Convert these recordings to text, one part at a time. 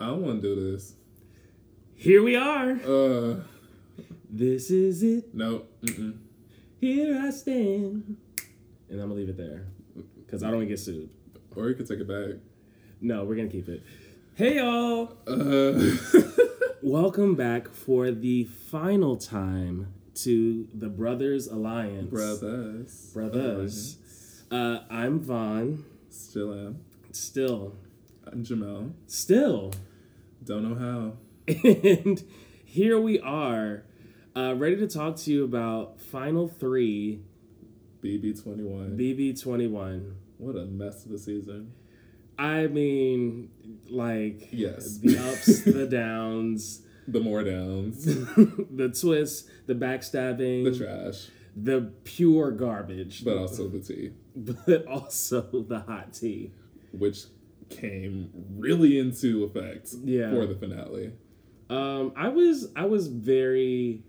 I don't want to do this. Here we are. Uh, This is it. no. Mm-mm. Here I stand. And I'm gonna leave it there because I don't want to get sued. Or you could take it back. No, we're gonna keep it. Hey y'all! Uh, Welcome back for the final time to the Brothers Alliance. brothers. Brothers. Uh, I'm Von. Still am. Still, I'm Jamell. still, Don't know how. and here we are, uh, ready to talk to you about Final Three BB21. BB21. what a mess of a season. I mean, like Yes. the ups, the downs, The more downs. the twists, the backstabbing, the trash. the pure garbage, But also the tea. but also the hot tea. Which came really into effect Yeah. for the finale. Um, I was I was very,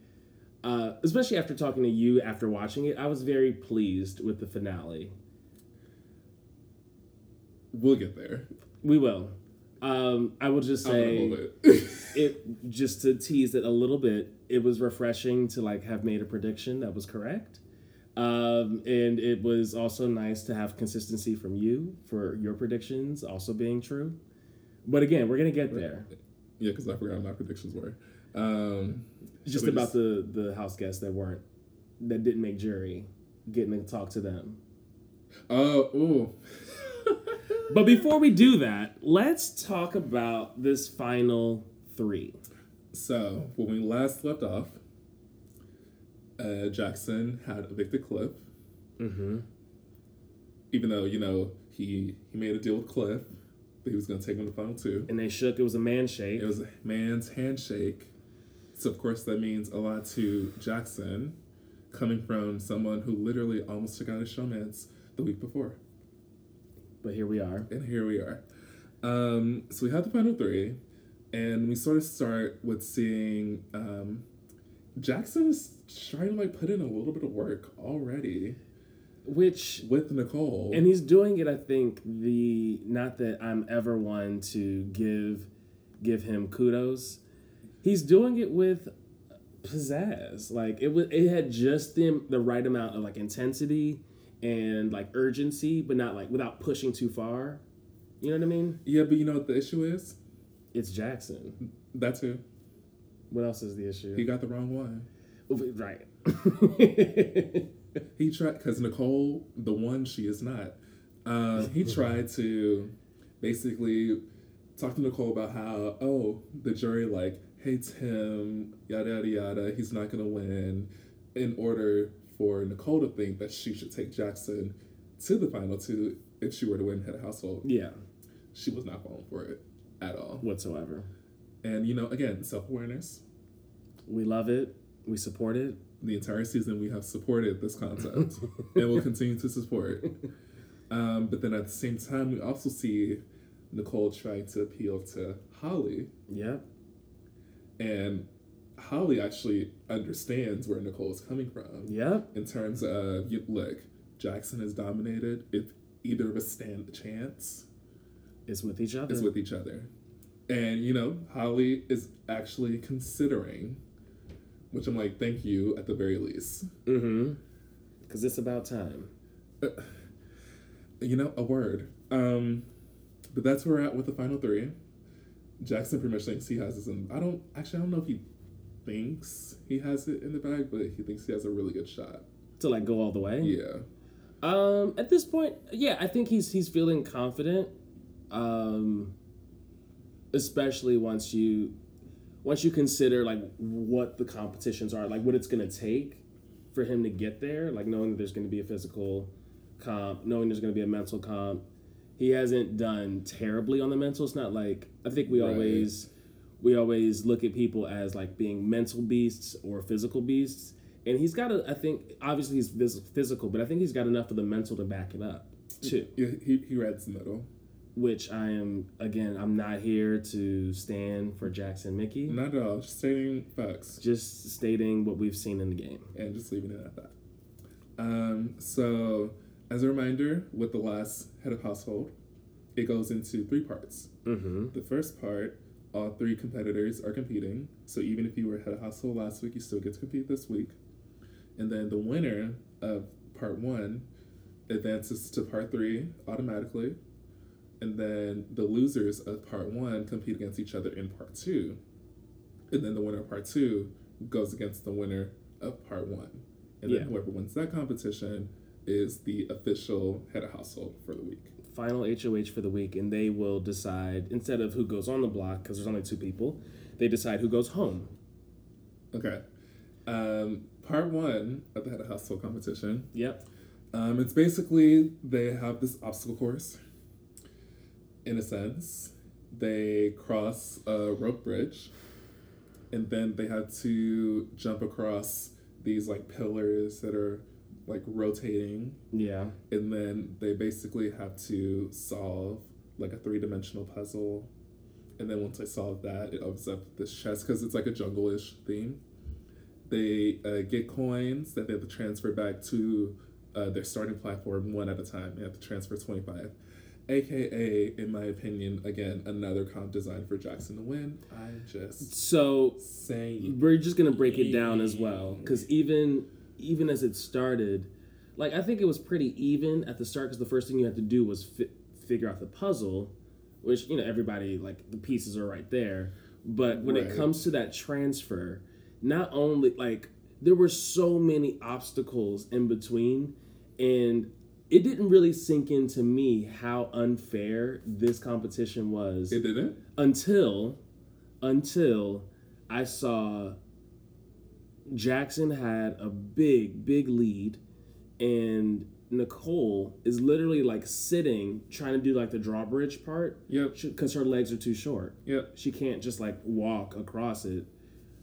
uh, especially after talking to you after watching it, I was very pleased with the finale. We'll get there. We will. Um, I will just say it. it just to tease it a little bit. It was refreshing to like have made a prediction that was correct. Um, and it was also nice to have consistency from you for your predictions also being true. But again, we're gonna get there. yeah, because I forgot what my predictions were. Um, Just about the the house guests that weren't that didn't make jury, getting to talk to them. Oh, ooh. But before we do that, let's talk about this final three. So when we last left off, uh, Jackson had evicted Cliff, Mm-hmm. even though you know he he made a deal with Cliff that he was going to take him to the final two. And they shook. It was a man shake. It was a man's handshake, so of course that means a lot to Jackson, coming from someone who literally almost took out his showmance the week before. But here we are. and here we are. Um, so we have the final three, and we sort of start with seeing um, Jackson is trying to like put in a little bit of work already Which with Nicole. and he's doing it. I think the not that I'm ever one to give give him kudos. He's doing it with pizzazz. Like it was. It had just the the right amount of like intensity and like urgency, but not like without pushing too far. You know what I mean? yeah, but you know what the issue is? It's Jackson. That too. What else is the issue? He got the wrong one. right. He tried because Nicole, the one she is not. Um, he tried to basically talk to Nicole about how oh the jury like hates him yada yada yada. He's not gonna win. In order for Nicole to think that she should take Jackson to the final two if she were to win head of household, yeah. she was not falling for it at all. Whatsoever. And you know, again, self awareness. We love it. We support it. the entire season we have supported this concept and we'll continue to support. Um, but then at the same time, we also see Nicole trying to appeal to Holly, Yep. and Holly actually understands where Nicole is coming from Yep. in terms of you, look, Jackson is dominated. If either of us stand a chance, It's with each other. it's with each other. And you know, Holly is actually considering, which I'm like, thank you at the very least. Mm-hmm. Because it's about time. you know, a word. Um, but that's where we're at with the final three. Jackson pretty much thinks he has this in. I don't actually. I don't know if he thinks he has it in the bag, but he thinks he has a really good shot. To like go all the way. Yeah, Um, at this point, yeah, I think he's he's feeling confident. Um, especially once you once you consider like what the competitions are, like what it's gonna take for him to get there, like knowing that there's gonna be a physical comp, knowing there's gonna be a mental comp. He hasn't done terribly on the mental. It's not like I think we Right. always we always look at people as like being mental beasts or physical beasts. And he's got a, I think, obviously he's phys- physical, but I think he's got enough of the mental to back it up too. yeah. He he reads the middle. Which I am, again, I'm not here to stand for Jackson Michie. Not at all. Just stating facts Just stating what we've seen in the game. and just leaving it at that. Um, so as a reminder, with the last head of household, it goes into three parts. Mm-hmm. The first part all three competitors are competing. So even if you were head of household last week, you still get to compete this week. And then the winner of part one advances to part three automatically. And then the losers of part one compete against each other in part two. And then the winner of part two goes against the winner of part one. And then whoever wins that competition is the official head of household for the week. Final HOH for the week, and they will decide instead of who goes on the block because there's only two people. They decide who goes home. Okay. Um, part one of the head of household competition. Yep. Um, it's basically they have this obstacle course. In a sense, they cross a rope bridge, and then they have to jump across these like pillars that are like rotating, Yeah. and then they basically have to solve like a three dimensional puzzle. And then once they solve that, it opens up this chest because it's like a jungle-ish theme. They uh, get coins that they have to transfer back to uh, their starting platform one at a time. They have to transfer 25. AKA, in my opinion, again, another comp design for Jackson to win. I just So saying. we're just gonna break it down as well because even even as it started like i think it was pretty even at the start because the first thing you had to do was fi- figure out the puzzle which you know everybody like the pieces are right there but when it comes to that transfer not only like there were so many obstacles in between and it didn't really sink into me how unfair this competition was It didn't? until until I saw Jackson had a big big lead and Nicole is literally like sitting trying to do like the drawbridge part Yep. because her legs are too short. Yep. She can't just like walk across it.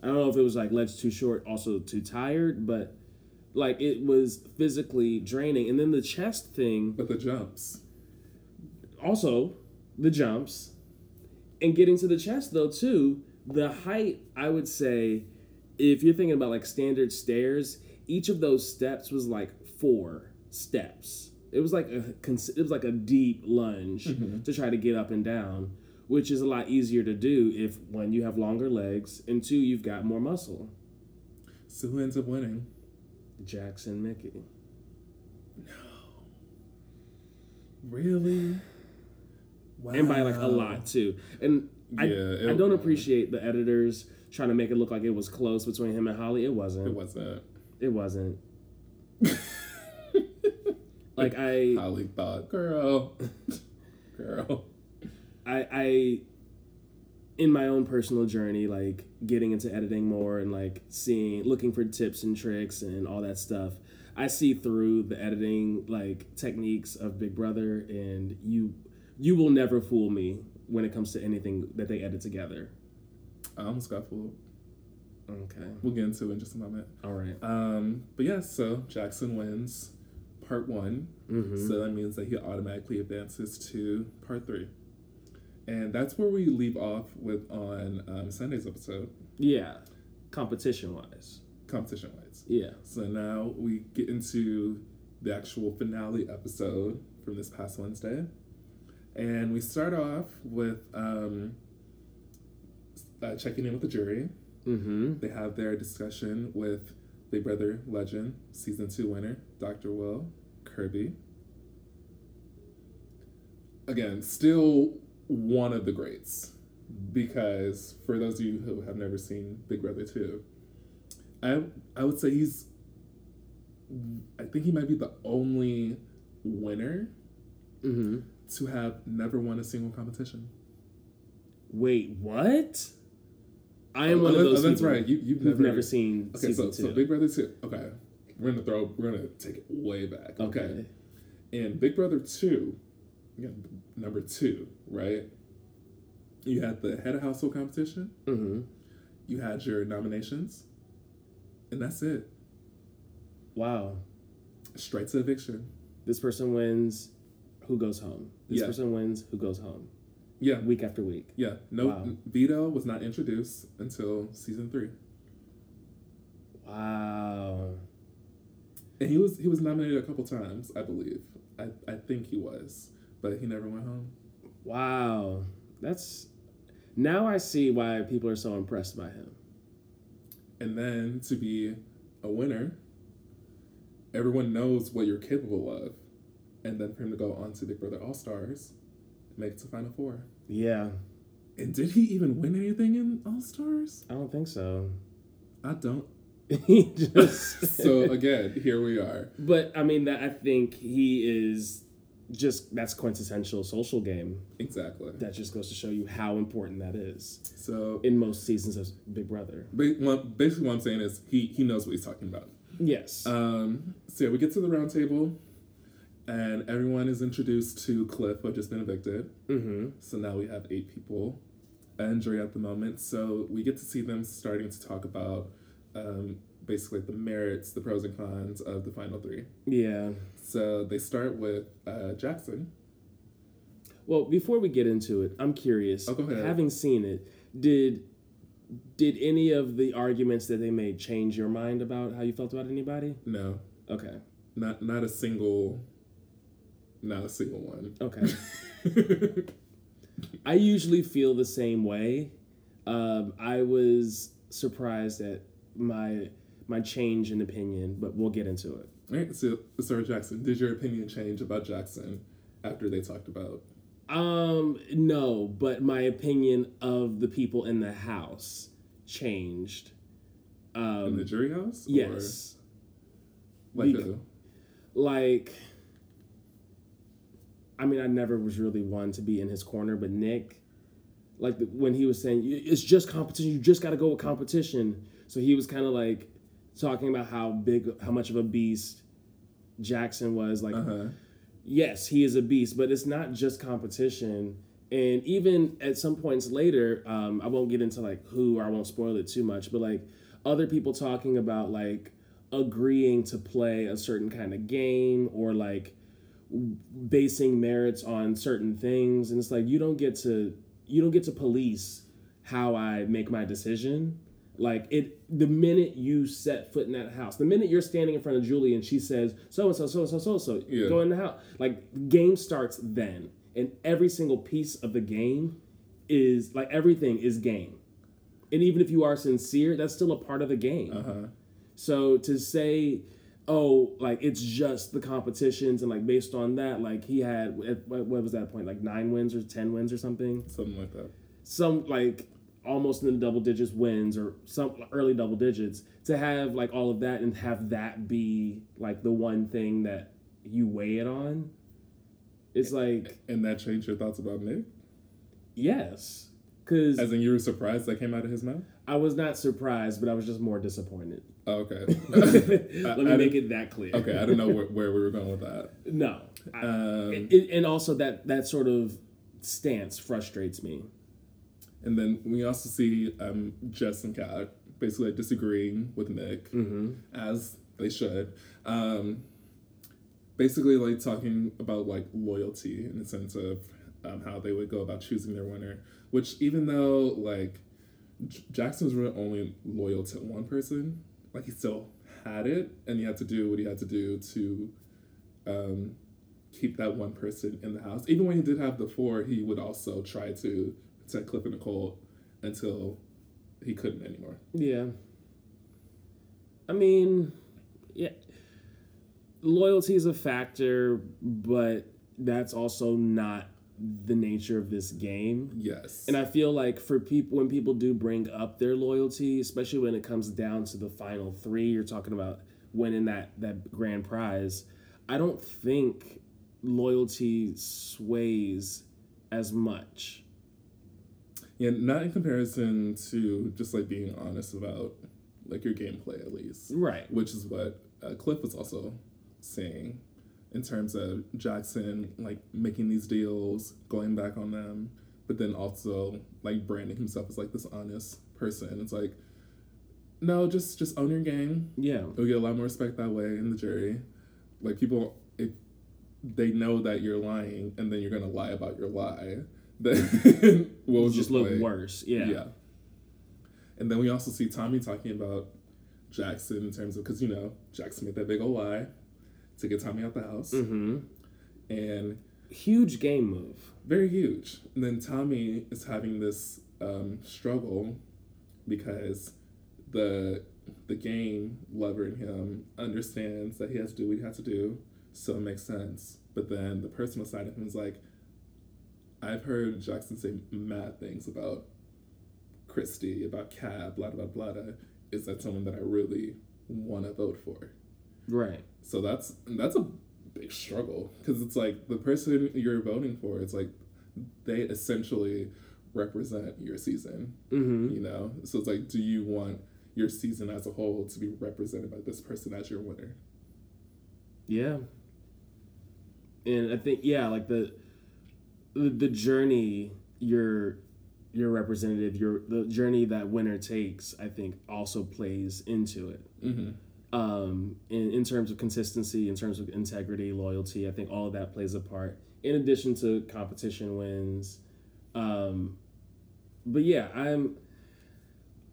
I don't know if it was like legs too short, also too tired, but like it was physically draining. And then the chest thing, But the jumps. also the jumps and getting to the chest though too the height i would say if you're thinking about like standard stairs each of those steps was like four steps it was like a it was like a deep lunge mm-hmm. to try to get up and down which is a lot easier to do if one you have longer legs and two you've got more muscle So who ends up winning? Jackson michie No. Really? Wow. and by like a lot too. And I, Yeah, I it- don't appreciate the editors trying to make it look like it was close between him and Holly. It wasn't. It wasn't. It wasn't. like I, Holly thought, girl, girl. I, I, in my own personal journey, like getting into editing more and like seeing, looking for tips and tricks and all that stuff. I see through the editing like techniques of Big Brother, and you, you will never fool me when it comes to anything that they edit together. I almost got fooled. Okay. We'll get into it in just a moment. All right. Um, but yeah, so Jackson wins part one. Mm-hmm. So that means that he automatically advances to part three. And that's where we leave off with on um, Sunday's episode, Yeah. Competition wise. competition wise. Yeah. So now we get into the actual finale episode from this past Wednesday. And we start off with um, uh, checking in with the jury. Mm-hmm. They have their discussion with Big Brother legend, season two winner, Dr. Will Kirby. Again, still one of the greats. Because for those of you who have never seen Big Brother 2, I I would say he's I think he might be the only winner Mm-hmm. to have never won a single competition. Wait, what? I am Oh, one of that- those oh, that's right. You, you've never, never, seen Okay, so, two. so Big Brother 2. Okay. We're gonna throw we're gonna take it way back. Okay. okay. In Big Brother 2, again, number two, right? You had the head of household competition, Mm-hmm. you had your nominations, and that's it. Wow. Straight to eviction. This person wins. Who goes home? This Yeah. person wins. Who goes home? Yeah. Week after week. Yeah. No Wow. veto was not introduced until season three. Wow. And he was he was nominated a couple times, I believe. I, I think he was. But he never went home. Wow. That's Now I see why people are so impressed by him. And then to be a winner, everyone knows what you're capable of. And then for him to go on to Big Brother All Stars, make it to Final Four. Yeah, And did he even win anything in All Stars? I don't think so. I don't. he just So again, here we are. But I mean that I think he is just that's quintessential social game. Exactly. That just goes to show you how important that is So in most seasons of Big Brother. basically, what I'm saying is he he knows what he's talking about. Yes. Um, so yeah, we get to the round table, and everyone is introduced to Cliff, who had just been evicted. mm-hmm. So now we have eight people and jury at the moment. So we get to see them starting to talk about um, basically the merits, the pros and cons of the final three. Yeah. So they start with uh, Jackson. Well, before we get into it, I'm curious. Oh, go ahead. Having seen it, did did any of the arguments that they made change your mind about how you felt about anybody? No, Okay. not not a single, not a single one. Okay. I usually feel the same way. Um, I was surprised at my my change in opinion, but we'll get into it. All right, so Sarah Jackson, did your opinion change about Jackson after they talked about? Um, no, but my opinion of the people in the house changed. Um, in the Um, jury house? Or, yes, like who? like. I mean, I never was really one to be in his corner, but Nick, like the, when he was saying it's just competition, you just got to go with competition. So he was kind of like talking about how big, how much of a beast Jackson was. Like, Uh huh. yes, he is a beast, but it's not just competition. And even at some points later, um, I won't get into like who or I won't spoil it too much, but like other people talking about like agreeing to play a certain kind of game or like basing merits on certain things and it's like you don't get to you don't get to police how I make my decision like it the minute you set foot in that house the minute you're standing in front of Julie and she says so and so so and so so and so Yeah. go in the house like game starts then and every single piece of the game is like everything is game and even if you are sincere that's still a part of the game Uh huh. so to say, oh, like it's just the competitions and like based on that, like he had what, what was that point? Like nine wins or ten wins or something. Something like that. Some like almost in the double digits wins or some early double digits. To have like all of that and have that be like the one thing that you weigh it on. It's like And that changed your thoughts about Nick? yes, because As in, you were surprised that came out of his mouth? I was not surprised, but I was just more disappointed. Oh, okay. Let me I make it that clear. Okay, I didn't know where, where we were going with that. No, I, Um, it- and also that that sort of stance frustrates me. And then we also see um, Jess and Kat basically disagreeing with Nick, Mm-hmm. as they should. Um, basically, like talking about like loyalty in the sense of um, how they would go about choosing their winner. Which, even though like J- Jackson was really only loyal to one person, like he still had it, and he had to do what he had to do to um, keep that one person in the house. Even when he did have the four, he would also try to protect Cliff and Nicole until he couldn't anymore. Yeah. I mean, yeah, loyalty is a factor, but that's also not the nature of this game. Yes. And I feel like for people, when people do bring up their loyalty, especially when it comes down to the final three, you're talking about winning that that grand prize. I don't think loyalty sways as much. Yeah, not in comparison to just like being honest about like your gameplay at least, Right. which is what uh, Cliff was also saying in terms of Jackson like making these deals, going back on them, but then also like branding himself as like this honest person. It's like, no, just just own your game. Yeah. You'll get a lot more respect that way in the jury. Like people, if they know that you're lying and then you're gonna lie about your lie, then what was just look worse. Yeah. And then we also see Tommy talking about Jackson in terms of because you know Jackson made that big old lie to get Tommy out the house, Mm-hmm. and Huge game move. very huge. And then Tommy is having this um, struggle because the the game lover in him understands that he has to do what he has to do, so it makes sense. But then the personal side of him is like, I've heard Jackson say mad things about Christie, about Cab, blah blah blah. blah. Is that someone that I really want to vote for? Right. So that's that's a big struggle because it's like the person you're voting for. It's like they essentially represent your season. Mm-hmm. You know, so it's like, do you want your season as a whole to be represented by this person as your winner? Yeah. And I think yeah, like the the, journey your your representative, your the journey that winner takes, I think also plays into it. Mm-hmm. Um, in, in terms of consistency, in terms of integrity, loyalty, I think all of that plays a part. In addition to competition wins, um, but yeah, I'm.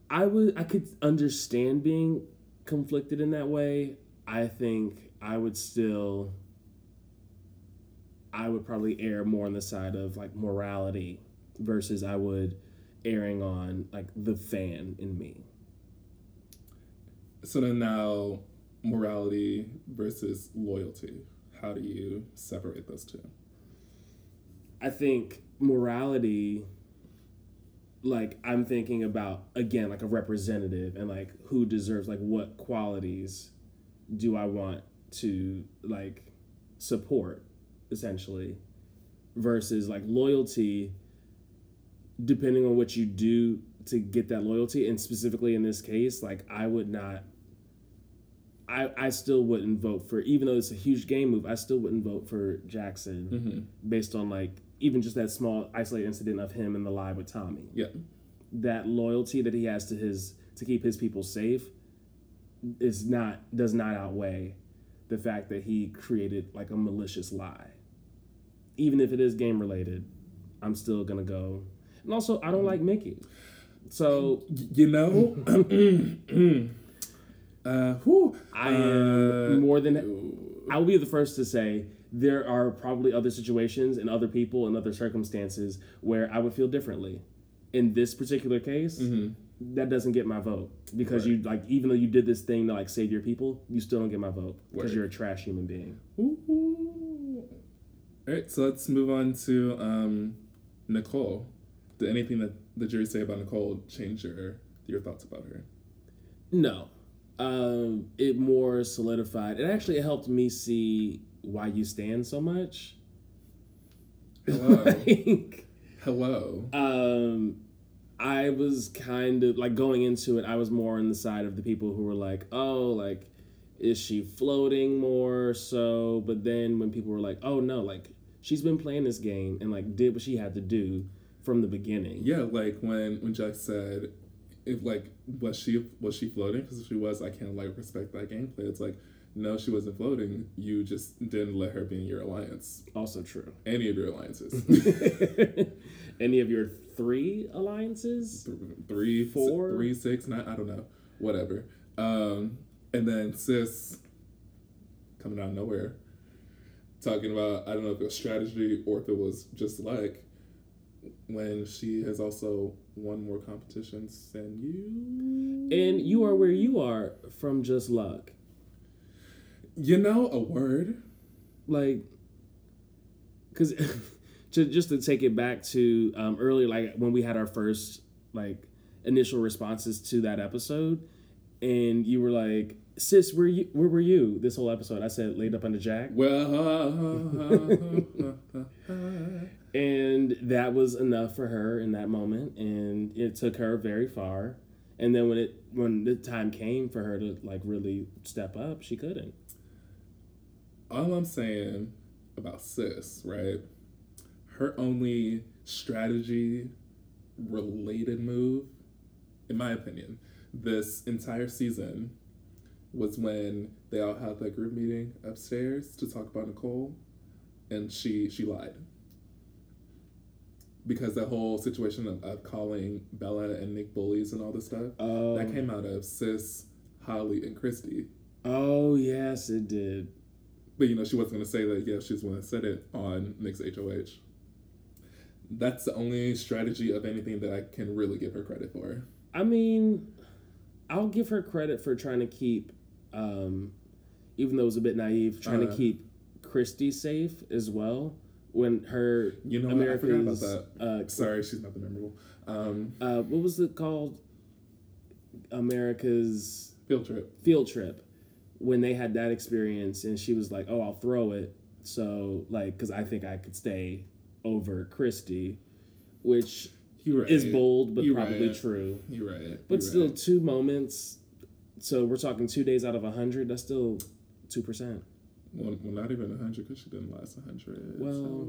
I would I could understand being conflicted in that way. I think I would still. I would probably err more on the side of like morality versus I would erring on like the fan in me. So then now, morality versus loyalty. How do you separate those two? I think morality like I'm thinking about again like a representative and like who deserves like what qualities do I want to like support essentially versus like loyalty depending on what you do to get that loyalty and specifically in this case like I would not I, I still wouldn't vote for even though it's a huge game move I still wouldn't vote for Jackson Mm-hmm. based on like even just that small isolated incident of him in the live with Tommy. Yeah. That loyalty that he has to his to keep his people safe is not does not outweigh the fact that he created like a malicious lie. Even if it is game related, I'm still gonna go. And also I don't like Michie. So You know, uh, whew, I am uh, more than I will be the first to say there are probably other situations and other people and other circumstances where I would feel differently. In this particular case, that doesn't get my vote because Mm-hmm. You like even though you did this thing to like save your people, you still don't get my vote because you're a trash human being. Ooh. All right, so let's move on to um, Nicole. Did anything that the jury say about Nicole change your your thoughts about her? No, um, it more solidified. It actually helped me see why you stand so much. Hello. Like, Hello. um i was kind of like going into it i was more on the side of the people who were like oh like is she floating more so but then when people were like oh no like she's been playing this game and like did what she had to do from the beginning Yeah, like when when Jack said, if like was she was she floating? Because if she was, I can't like respect that gameplay. It's like no, she wasn't floating. You just didn't let her be in your alliance, also true any of your alliances. any of your three alliances three, Four? three, six, nine. I don't know, whatever. Um, and then sis coming out of nowhere, talking about I don't know if it was strategy or if it was just like when she has also won more competitions than you. and you are where you are from just luck You know a word. like because to, just to take it back to um, earlier like when we had our first like initial responses to that episode and you were like sis where you where were you this whole episode? I said laid up under jack. Well, and that was enough for her in that moment and it took her very far. And then when it when the time came for her to like really step up she couldn't. All I'm saying about sis, right? Her only strategy related move, in my opinion, this entire season was when they all had that group meeting upstairs to talk about Nicole, and she she lied. Because that whole situation of, of calling Bella and Nick bullies and all this stuff, oh that came out of sis, Holly, and Christie. oh yes it did But you know, she wasn't gonna say that. Yeah, she was gonna said it on Nick's HOH. that's the only strategy of anything that I can really give her credit for. I mean, I'll give her credit for trying to keep, um, even though it was a bit naive, trying Uh. to keep Christie safe as well. When her You know what? I forgot about America's that. uh, Sorry, she's not the memorable. Um, uh, what was it called? America's field trip. field trip when they had that experience and she was like oh i'll throw it so like because i think i could stay over christie which right. is bold but You're probably right. true You're right. but You're still right. two moments so we're talking two days out of a hundred that's still two percent Well, well, not even a hundred because she didn't last a hundred. well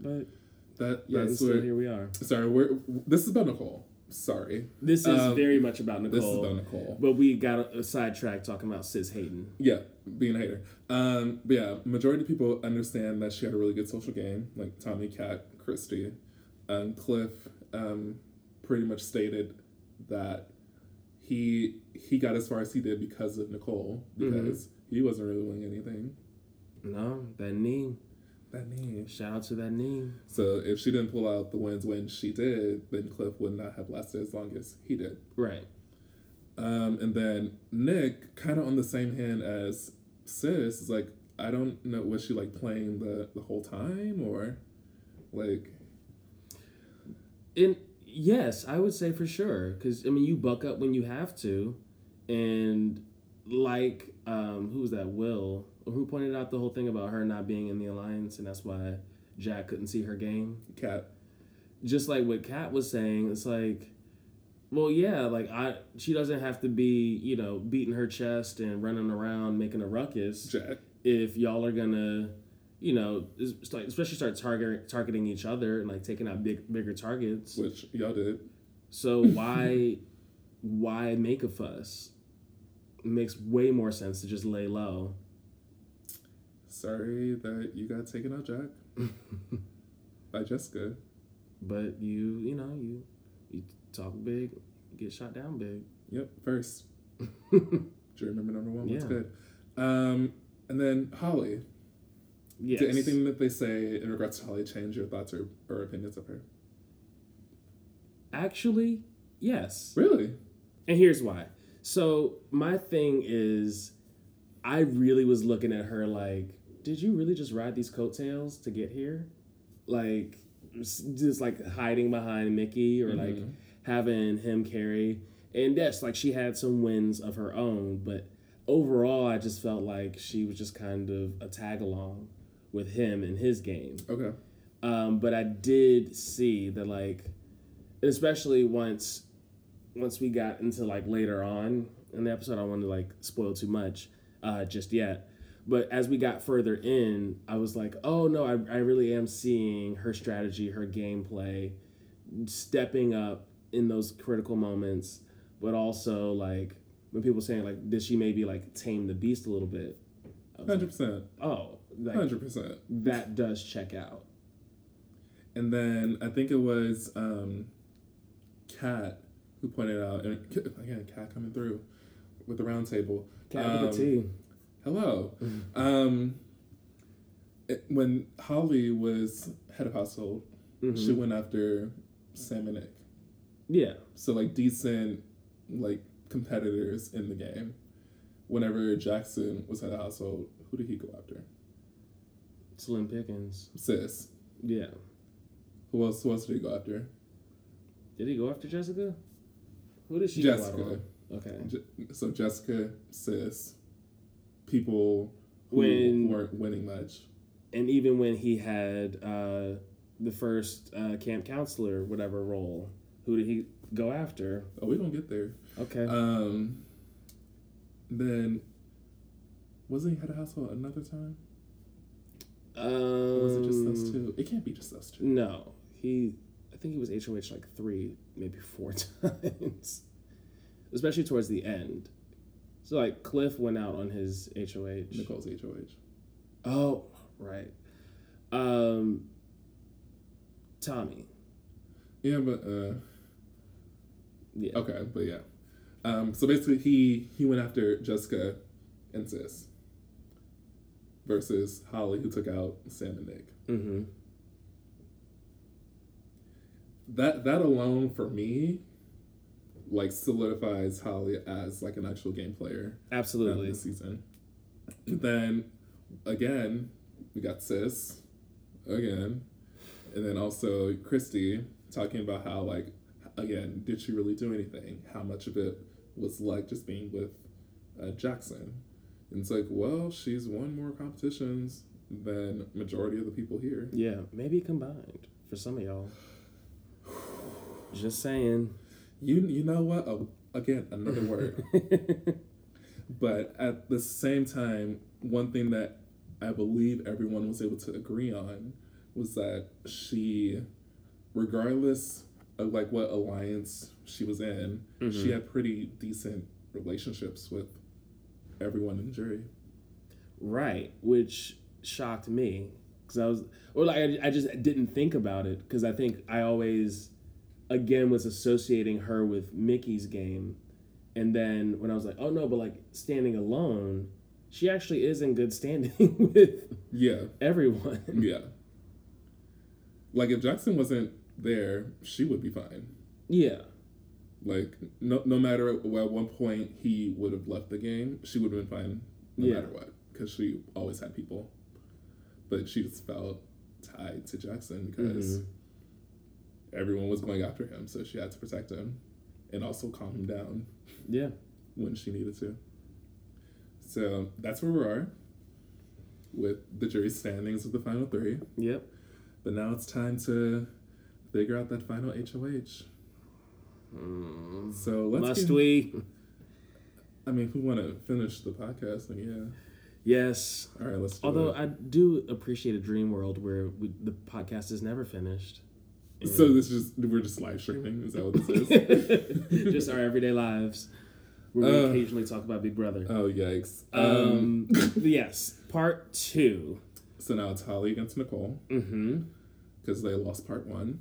but that yeah that's where. here we are Sorry, we're this is about Nicole. Sorry, this is Um, very much about nicole this is about Nicole. but we got a, a sidetrack talking about sis hayden Yeah, being a hater. Um, but yeah, majority of people understand that she had a really good social game, like Tommy, Kat, Christie, um, Cliff. Um, pretty much stated that he he got as far as he did because of Nicole because he wasn't really winning anything. no that knee That name. shout out to that knee So if she didn't pull out the wins when she did, then Cliff would not have lasted as long as he did. right Um, and then Nick, kind of on the same hand as Sis, is like, I don't know, was she like playing the the whole time or like, And yes, I would say for sure because I mean you buck up when you have to, and like um, who was that? Will who pointed out the whole thing about her not being in the alliance, and that's why Jack couldn't see her game. Cat? Just like what Kat was saying, it's like, well, yeah, like I she doesn't have to be you know beating her chest and running around making a ruckus Jack? if y'all are gonna. You know, especially start target, targeting each other and like taking out big bigger targets. Which y'all did. So why why make a fuss? It makes way more sense to just lay low. Sorry that you got taken out, Jack. By Jessica. But you, you know, you you talk big, get shot down big. Yep, first. Jury member number one. What's Yeah. good? Um, and then Holly. Yes. Did anything that they say in regards to Holly change your thoughts or, or opinions of her? Actually, yes. Really? And here's why. So my thing is I really was looking at her like, did you really just ride these coattails to get here? Like just like hiding behind Michie or like Mhm. having him carry. And yes, like she had some wins of her own, but overall I just felt like she was just kind of a tag along with him and his game. Okay. Um, but I did see that like, especially once once we got into like later on in the episode, I don't want to like spoil too much uh, just yet. But as we got further in, I was like, oh no, I, I really am seeing her strategy, her gameplay, stepping up in those critical moments, but also like when people saying like, did she maybe like tame the beast a little bit? Hundred percent. like, Hundred percent. like, Hundred percent. that does check out. And then I think it was um, Kat who pointed out, and again, Kat coming through with the round table. Cat Um, with a T. Hello. Um, it- when Holly was head of household, Mhm. she went after Sam and Nick. Yeah. So like decent, like competitors in the game. Whenever Jackson was head of household, who did he go after? Slim Pickens. Sis. Yeah. Who else? Who else did he go after? Did he go after Jessica? Who did she Jessica. go on? Okay. Je- so Jessica, Sis, people who When- weren't winning much. And even when he had uh, the first uh, camp counselor, whatever role, who did he go after? Oh, we don't get there. Okay. Um, then wasn't he head of household another time? Um, Or was it just us two? It can't be just those two. No. He, I think he was HOH like three, maybe four times. Especially towards the end. So, like, Cliff went out on his HOH. Nicole's HOH. Oh, right. Um, Tommy. Yeah, but uh, Yeah. okay, but yeah. Um, so basically, he he went after Jessica and Sis versus Holly, who took out Sam and Nick. Mm-hmm. that that alone for me like solidifies Holly as like an actual game player Absolutely. this season. then again, we got Sis again, and then also Christie talking about how like again did she really do anything? How much of it was like just being with uh, Jackson? And it's like, well, she's won more competitions than majority of the people here. Yeah, maybe combined for some of y'all. Just saying. You you know what? Oh, again, another word. But at the same time, one thing that I believe everyone was able to agree on was that she, regardless of like what alliance she was in, she mm-hmm. had pretty decent relationships with everyone in the jury. Right, which shocked me because I was, or like I, I just didn't think about it because I think I always, again, was associating her with Michie's game, and then when I was like, oh no, but like standing alone, she actually is in good standing with Yeah, everyone. yeah. Like if Jackson wasn't there, she would be fine. Yeah, Like no no matter at one point he would have left the game, she would have been fine no Yeah. matter what because she always had people. But she just felt tied to Jackson because Mhm. everyone was going after him, so she had to protect him and also calm him down yeah, when she needed to. So that's where we are with the jury standings of the final three. yep. But now it's time to figure out that final HOH. So let's Must get- we? I mean, if we want to finish the podcast, then yeah. Yes. All right, let's do Although it. I do appreciate a dream world where we, the podcast is never finished. so this is just we're just live streaming. Is that what this is? just our everyday lives where we Uh. occasionally talk about Big Brother. oh yikes! Um, Um, yes, part two. so now it's Holly against Nicole Mm-hmm. because they lost part one,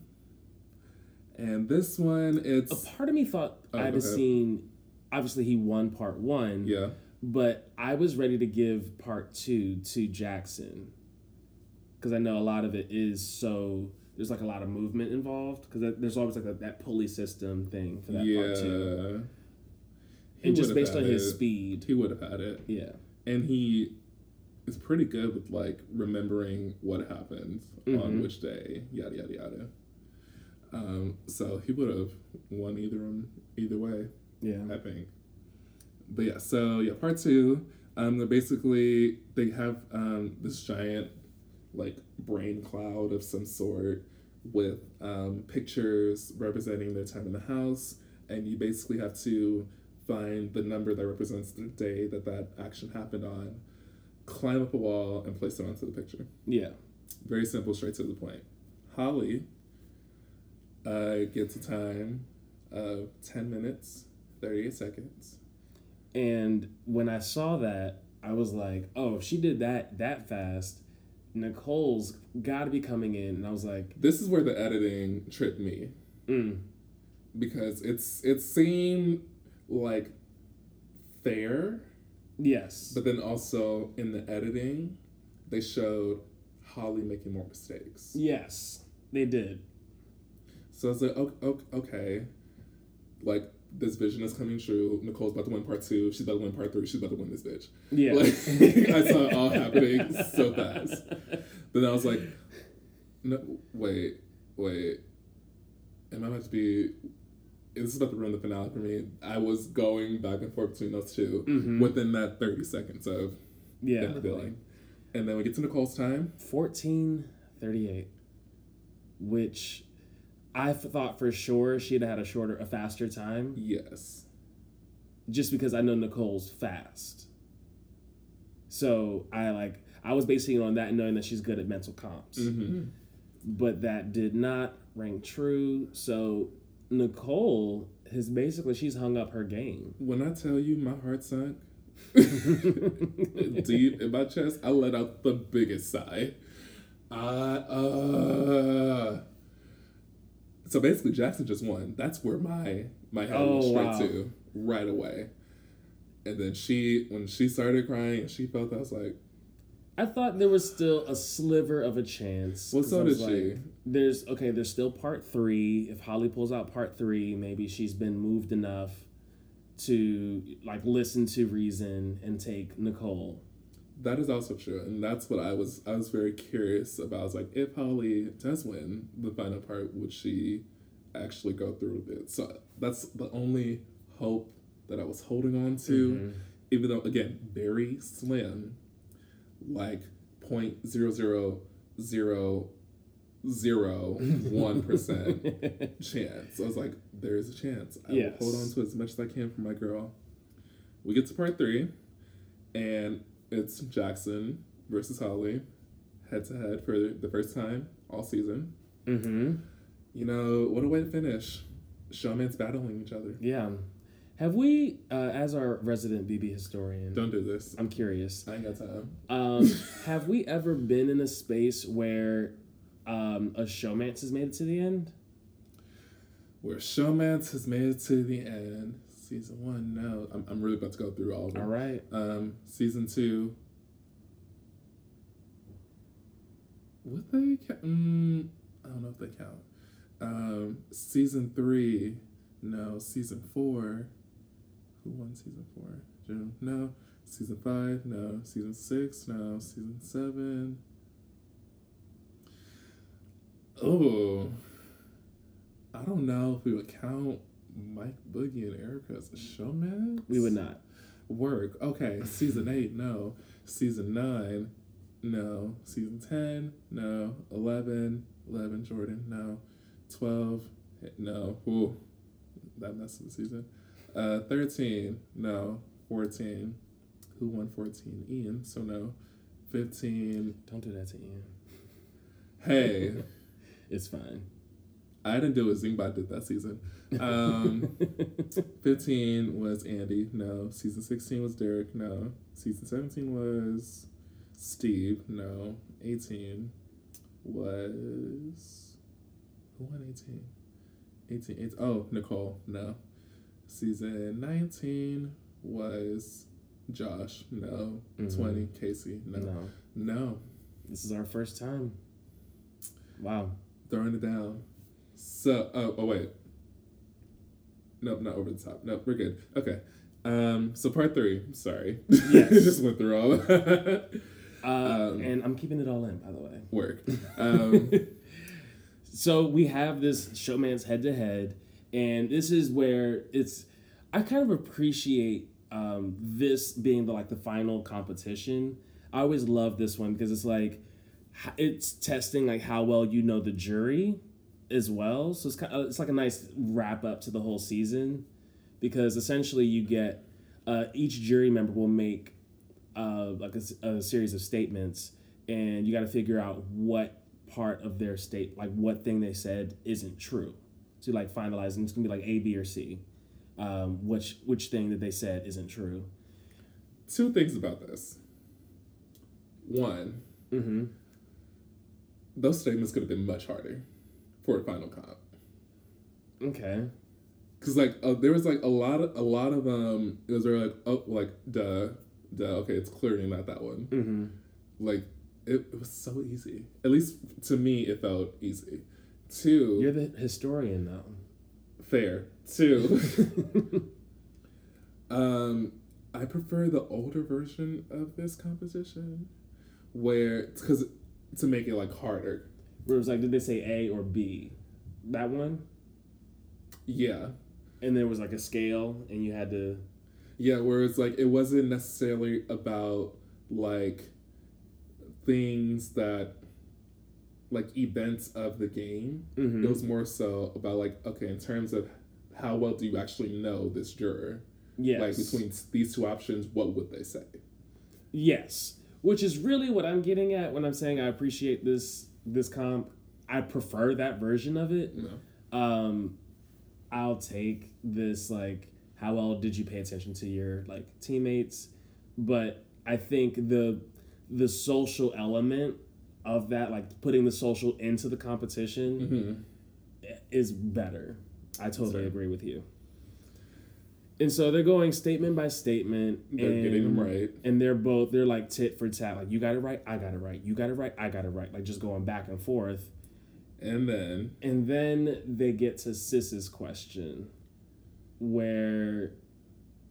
and this one it's A part of me thought Oh, I'd have seen. Obviously, he won part one. yeah But I was ready to give part two to Jackson because I know a lot of it is so. There's like a lot of movement involved because there's always like that, that pulley system thing for that part two. yeah. He And just based on his it. speed. he would have had it, Yeah. and he is pretty good with like remembering what happened on Mhm. which day, yada yada yada. Um, so he would have won either either way. Yeah. I think. But yeah, so yeah, part two. Um, they're basically they have um this giant like brain cloud of some sort with um, pictures representing their time in the house, and you basically have to find the number that represents the day that that action happened on, climb up a wall, and place it onto the picture. Yeah. Very simple, straight to the point. Holly uh, gets a time of 10 minutes, 38 seconds. And when I saw that, I was like, oh, if she did that that fast, Nicole's got to be coming in. And I was like, This is where the editing tripped me mm, because it's it seemed like fair, yes. but then also in the editing, they showed Holly making more mistakes. yes, they did. So I was like, okay, okay, like this vision is coming true. Nicole's about to win part two. She's about to win part three. She's about to win this bitch. Yeah. Like I saw it all happening so fast. Then I was like, no, wait, wait. Am I about to be? This is about to ruin the finale for me. I was going back and forth between those 2 Mhm. within that thirty seconds of yeah. revealing. And then we get to Nicole's time. 1438, which I f- thought for sure she'd have had a shorter, a faster time, Yes. just because I know Nicole's fast. So I like, I was basing it on that, knowing that she's good at mental comps. hmm But that did not ring true. So Nicole has basically she's hung up her game. When I tell you my heart sunk deep in my chest, I let out the biggest sigh. I uh. So basically, Jackson just won. That's where my my head Oh, went straight wow. to right away. And then she, when she started crying and she felt, that, I was like, I thought there was still a sliver of a chance. Well, so did she. There's okay. There's still part three. If Holly pulls out part three, maybe she's been moved enough to like listen to reason and take Nicole. That is also true, and that's what I was. I was very curious about. I was like, if Holly does win the final part, would she actually go through with it? So that's the only hope that I was holding on to, Mm-hmm. even though again very slim, like point zero zero zero zero one percent chance. I was like, there is a chance. I Yes. will hold on to as much as I can for my girl. We get to part three, and it's Jackson versus Holly, head to head for the first time all season. mm-hmm. You know, what a way to finish. Showmance battling each other. Yeah. Have we, uh, as our resident BB historian, Don't do this. I'm curious. I ain't got time. Um, have we ever been in a space where um, a showmance has made it to the end? Where Showmance has made it to the end. Season one, no. I'm, I'm really about to go through all of them. All right. Um, season two. Would they count? Mm, I don't know if they count. Um, season three, no. Season four. Who won season four? Jun? No. Season five? No. Season six? No. Season seven? Oh. I don't know if we would count Mike Boogie and Erica as a showmance. We would not. Work. Okay. Season eight, no. Season nine, no. Season ten, no. Eleven, eleven. Jordan, no. Twelve, no. Ooh, that messed the season. Uh, thirteen, no. Fourteen, who won fourteen? Ian. So no. Fifteen. Don't do that to Ian. Hey, It's fine. I didn't do what Zingbot did that season. Um, Fifteen was Andy. No. Season sixteen was Derek. No. Season seventeen was Steve. No. Eighteen was who won 18? 18, 18 Oh, Nicole. No. Season nineteen was Josh. No. Mhm. Twenty Casey. No. no. No. This is our first time. Wow. Throwing it down. So oh oh wait. Nope, not over the top. Nope, we're good. Okay. Um, so part three, sorry. Yes. Just went through all. Uh, Um, and I'm keeping it all in, by the way. Work. Um, so we have this showmance head to head, and this is where it's. I kind of appreciate um, this being the like the final competition. I always love this one because it's like it's testing like how well you know the jury as well. So it's kind of, it's like a nice wrap up to the whole season because essentially you get uh, each jury member will make uh, like a series of statements and you got to figure out what part of their state like what thing they said isn't true to like finalize and it's gonna be like a b or c um, which which thing that they said isn't true two things about this. One, mm-hmm. those statements could have been much harder for a final comp. okay. Cause like uh, there was like a lot of a lot of um it was like oh like duh duh okay it's clearly not that one. Mm-hmm. like it, it was so easy. At least to me it felt easy. Two you're the historian though. Fair. Two um I prefer the older version of this composition where because to make it like harder where it was like did they say a or b that one yeah and there was like a scale and you had to Yeah, where it's like it wasn't necessarily about like things that like events of the game. Mhm. It was more so about like okay, in terms of how well do you actually know this juror? yes Like between these two options, what would they say? Yes, which is really what I'm getting at when I'm saying I appreciate this this comp. I prefer that version of it. Know? Um, I'll take this like how well did you pay attention to your like teammates, but I think the the social element of that, like putting the social into the competition, Mhm. is better. I totally agree with you. And so they're going statement by statement. They're and, getting them right. And they're both they're like tit for tat. Like you got it right, I got it right. You got it right, I got it right. Like just going back and forth. And then And then they get to Sis's question, where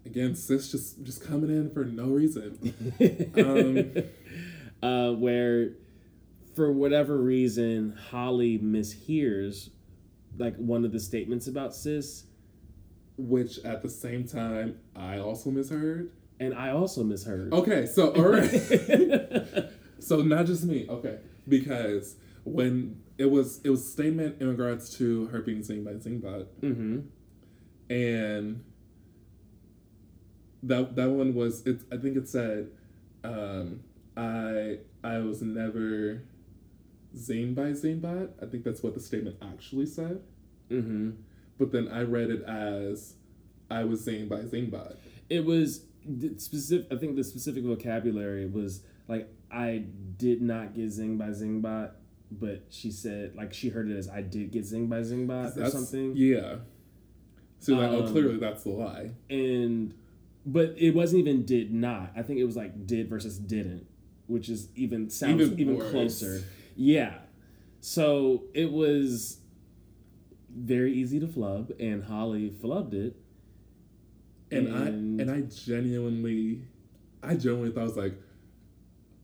again, sis just just coming in for no reason. Um, uh, where for whatever reason Holly mishears like one of the statements about Sis, which at the same time I also misheard. and I also misheard. Okay, so all right. so not just me. Okay, because when it was it was a statement in regards to her being seen by Zingbot, mm-hmm. and that that one was it. I think it said, um, "I I was never zinged by Zingbot." I think that's what the statement actually said. Mm-hmm. But then I read it as, "I was zinged by Zingbot." It was specific. I think the specific vocabulary was like I did not get zing by Zingbot, but she said like she heard it as I did get zing by Zingbot or something. Yeah. So like, oh, Um, clearly that's the lie. and but it wasn't even did not. I think it was like did versus didn't, which is even sounds Even even, closer. Yeah. So it was very easy to flub, and Holly flubbed it. and, And- I and I genuinely, I genuinely thought I was like,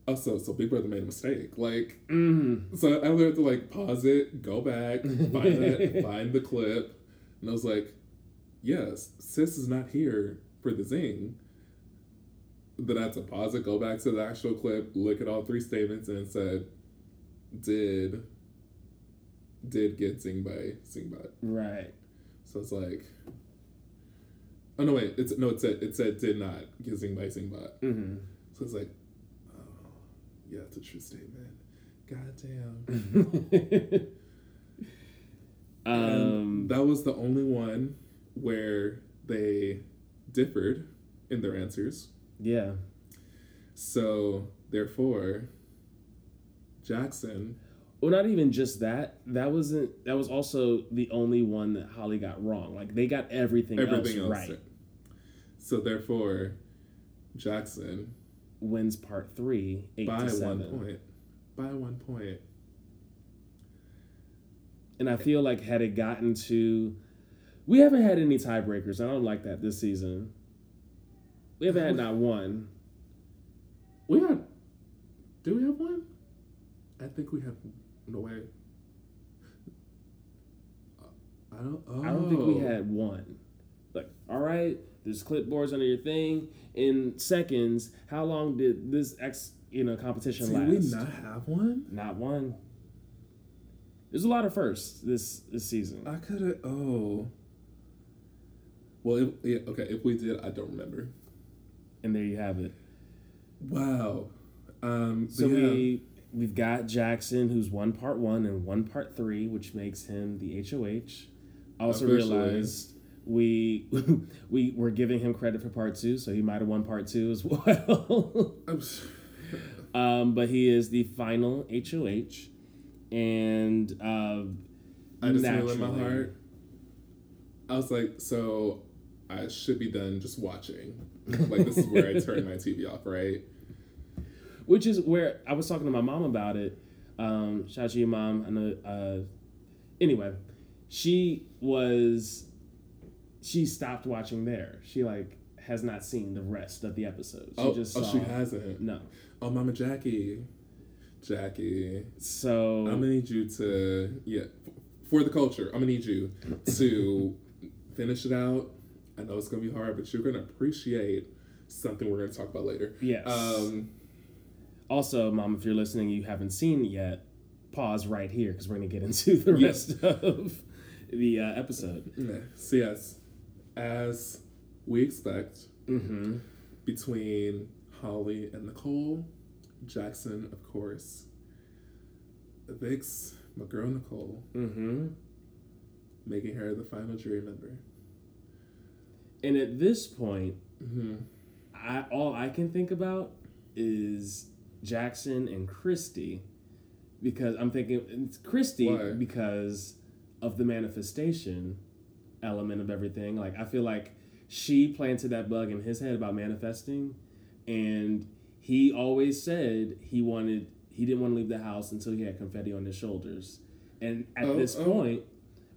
oh, so so Big Brother made a mistake. Like, Mm. so I had to like pause it, go back, find it, find the clip, and I was like, yes, sis is not here for the zing. Then I had to pause it, go back to the actual clip, look at all three statements, and said, did did get zing by Zingbot. Right. So it's like, oh no, wait, it's no, it said it said did not get zing by Zingbot. Mm-hmm. So it's like, oh, yeah, it's a true statement. God damn. um. That was the only one where they differed in their answers. Yeah. So therefore, Jackson. Well, not even just that. That wasn't. That was also the only one that Holly got wrong. Like they got everything, Everything else, else. right. So therefore, Jackson Wins part three, eight by to one point. By one point. And I feel like had it gotten to, we haven't had any tiebreakers. I don't like that this season. We haven't had not one. We had. Do we have one? I think we have. No way. I don't. Oh. I don't think we had one. Like, all right, there's clipboards under your thing. In seconds, how long did this ex you know competition Did last? we not have one? Not one. There's a lot of firsts this this season. I could have. Oh. Well, if, yeah, okay. If we did, I don't remember. And there you have it. Wow. Um. So yeah. we we've got Jackson, who's one part one and one part three, which makes him the HOH. I also Officially. realized we we were giving him credit for part two, so he might have won part two as well. Um, but he is the final HOH, and uh, I just feel in my heart. I was like, so I should be done just watching. Like this is where I turn my TV off, right? Which is where I was talking to my mom about it. Um, shout out to your mom. I know. Uh, anyway, she was she stopped watching there. She like has not seen the rest of the episodes. She oh, just oh, saw, she hasn't. no. Oh, Mama Jackie, Jackie, So I'm gonna need you to yeah, for the culture. I'm gonna need you to finish it out. I know it's gonna be hard, but you're gonna appreciate something we're gonna talk about later. yes. Um, also, mom, if you're listening, you haven't seen yet. Pause right here because we're gonna get into the Yeah. rest of the uh, episode. So yes, as we expect, Mm-hmm. between Holly and Nicole, Jackson, of course, evicts my girl Nicole, Mm-hmm. making her the final jury member. And at this point, Mm-hmm. I all I can think about is Jackson and Christie because I'm thinking it's Christie Why? because of the manifestation element of everything. Like I feel like she planted that bug in his head about manifesting, and he always said he wanted he didn't want to leave the house until he had confetti on his shoulders. And at Oh, this oh. point,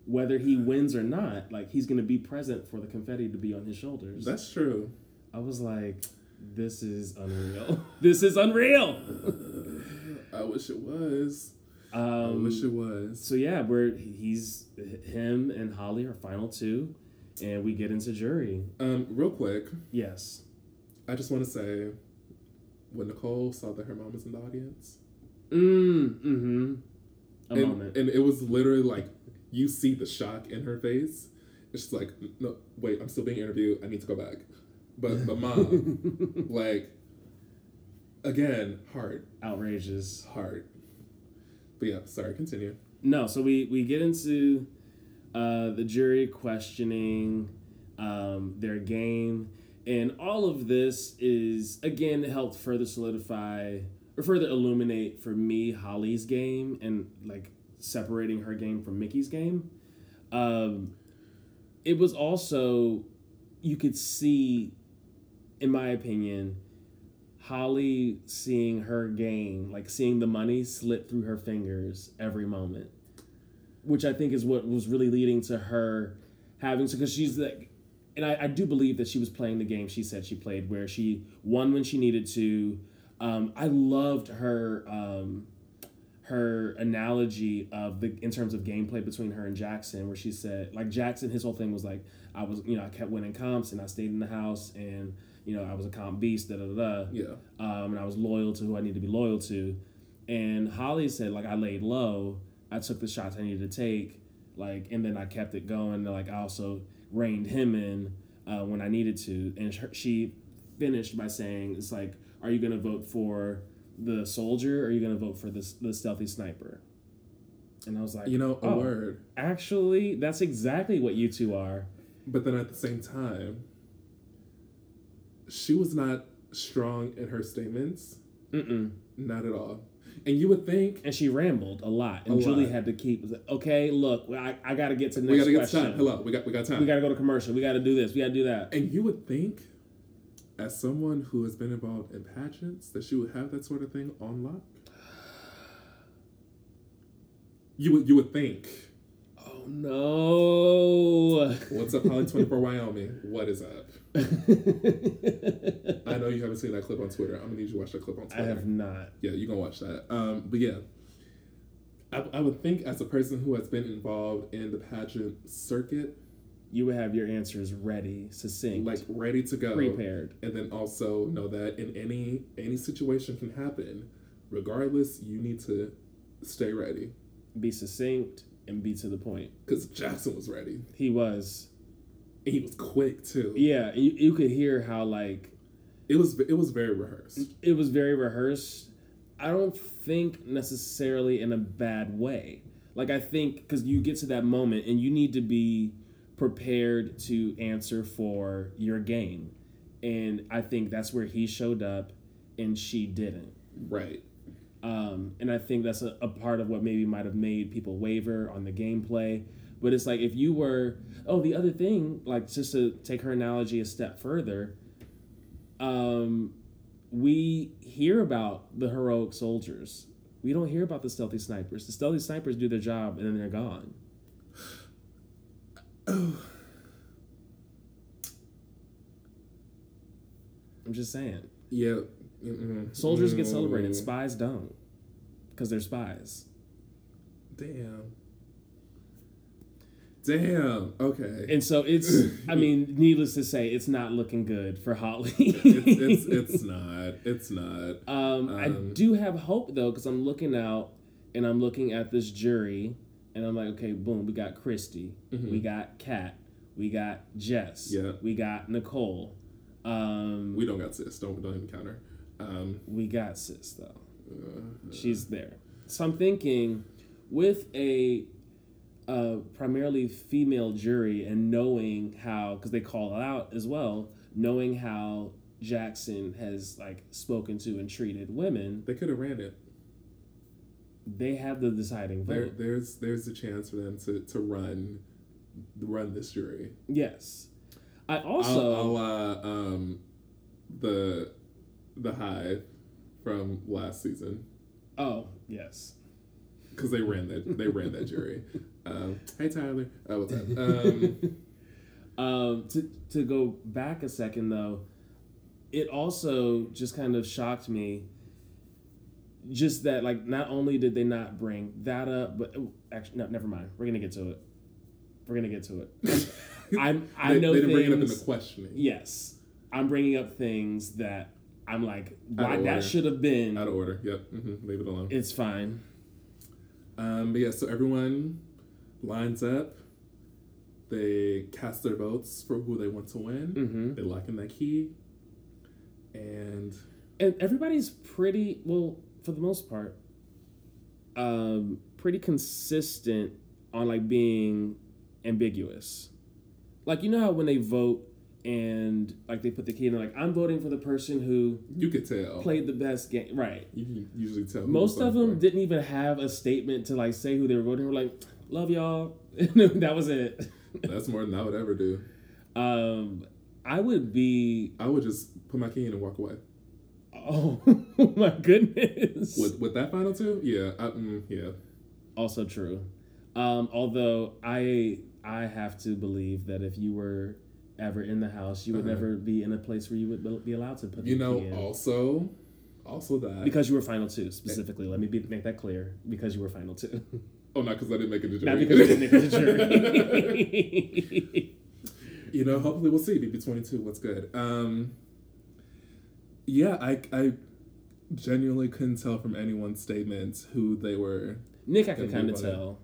whether he wins or not, like he's gonna be present for the confetti to be on his shoulders. That's true. I was like, this is unreal. this is unreal. I wish it was. I Um, wish it was. so yeah, we're he's him and Holly are final two, and we get into jury. Um, real quick, Yes. I just want to say, when Nicole saw that her mom was in the audience, Mm. Mm-hmm. A and, moment. and it was literally like you see the shock in her face. It's just like, no, wait, I'm still being interviewed. I need to go back. But the mom, like, again, hard, Outrageous. hard. But yeah, sorry, continue. No, so we we get into uh, the jury questioning um, their game, and all of this is again helped further solidify or further illuminate for me Holly's game and like separating her game from Michie's game. Um, it was also you could see, in my opinion, Holly seeing her game, like seeing the money slip through her fingers every moment, which I think is what was really leading to her having to, because she's like, and I, I do believe that she was playing the game she said she played, where she won when she needed to. Um, I loved her um, her analogy of the in terms of gameplay between her and Jackson, where she said like Jackson, his whole thing was like I was you know I kept winning comps and I stayed in the house and you know I was a comp beast da da da. da Yeah. um, and I was loyal to who I needed to be loyal to. And Holly said, like, I laid low. I took the shots I needed to take, like, and then I kept it going. Like, I also reined him in uh, when I needed to. And she finished by saying, "It's like, are you gonna vote for the soldier or are you gonna vote for the the stealthy sniper?" And I was like, You know, a "Oh, word. Actually, that's exactly what you two are. But then at the same time, she was not strong in her statements. Mm-mm. Not at all. And you would think And she rambled a lot, and A Julie lot. had to keep. Okay, look, I, I got to get to the we next gotta get question. time. Hello, we got we got time. We got to go to commercial. We got to do this. We got to do that. and you would think, as someone who has been involved in pageants, that she would have that sort of thing on lock. You would you would think. Oh no! What's up, Holly Twenty Four Wyoming? What is up? I know you haven't seen that clip on Twitter. I'm gonna need you to watch that clip on Twitter. I have not. Yeah, you're gonna watch that. Um, but yeah, I, I would think as a person who has been involved in the pageant circuit, You would have your answers ready, succinct, like ready to go, prepared. and then also know that in any any situation can happen, regardless, you need to stay ready. Be succinct and be to the point. Because Jackson was ready, He was. and he was quick too. Yeah, you, you could hear how like It was it was very rehearsed. it was very rehearsed. I don't think necessarily in a bad way. Like I think because you get to that moment and you need to be prepared to answer for your game, and I think that's where he showed up, and she didn't. Right. Um, and I think that's a, a part of what maybe might have made people waver on the gameplay. But it's like if you were, oh, the other thing, like just to take her analogy a step further, um, we hear about the heroic soldiers. We don't hear about the stealthy snipers. The stealthy snipers do their job and then they're gone. I'm just saying. Yeah. Mm-mm. Soldiers get celebrated, Mm. spies don't. Because they're spies. Damn. Damn. Okay. And so it's, I mean, needless to say, it's not looking good for Holly. it's, it's it's not. It's not. um, I um, do have hope though, because I'm looking out and I'm looking at this jury, and I'm like, okay, boom, we got Christie, we got Kat, we got Jess, Yeah. we got Nicole, um, We don't got sis. Don't don't even count her. Um, we got Sis though. uh, She's there. So I'm thinking with a uh, primarily female jury and knowing how, because they call it out as well, knowing how Jackson has like spoken to and treated women, they could have ran it. they have the deciding There, vote. there's there's a chance for them to, to run run this jury. Yes. I also I'll, I'll, uh, um, the the hive from last season oh yes. because they ran that they ran that jury. Um, hey Tyler, uh, what's up? Um, Um, to to go back a second though, it also just kind of shocked me. Just that, like, not only did they not bring that up, but oh, actually, no, never mind. We're gonna get to it. We're gonna get to it. I'm. I they, know they didn't bring it up in the questioning. Yes, I'm bringing up things that I'm like, why that should have been. Out of order. Yep. hmm Leave it alone. It's fine. Um, but yeah, so everyone lines up. They cast their votes for who they want to win. hmm They lock in that key, and and everybody's pretty well for the most part um pretty consistent on like being ambiguous like you know how when they vote and like they put the key in they're like i'm voting for the person who you could tell. played the best game right You can usually tell. most of them voting didn't even have a statement to like say who they were voting for like love y'all that was it. That's more than I would ever do. um i would be I would just put my key in and walk away. oh my goodness With with that final two, yeah, I, mm, yeah. also true. Um, although I I have to believe that if you were ever in the house, you would Uh-huh. never be in a place where you would be allowed to put You the know, key in. also, also that because you were final two specifically. Let me be, make that clear. Because you were final two, oh, not because I didn't make it to jury. not because you didn't make it to jury. you know, hopefully we'll see. BB twenty two. What's good? Um, yeah, I I genuinely couldn't tell from anyone's statements who they were. Nick, I could kind of tell.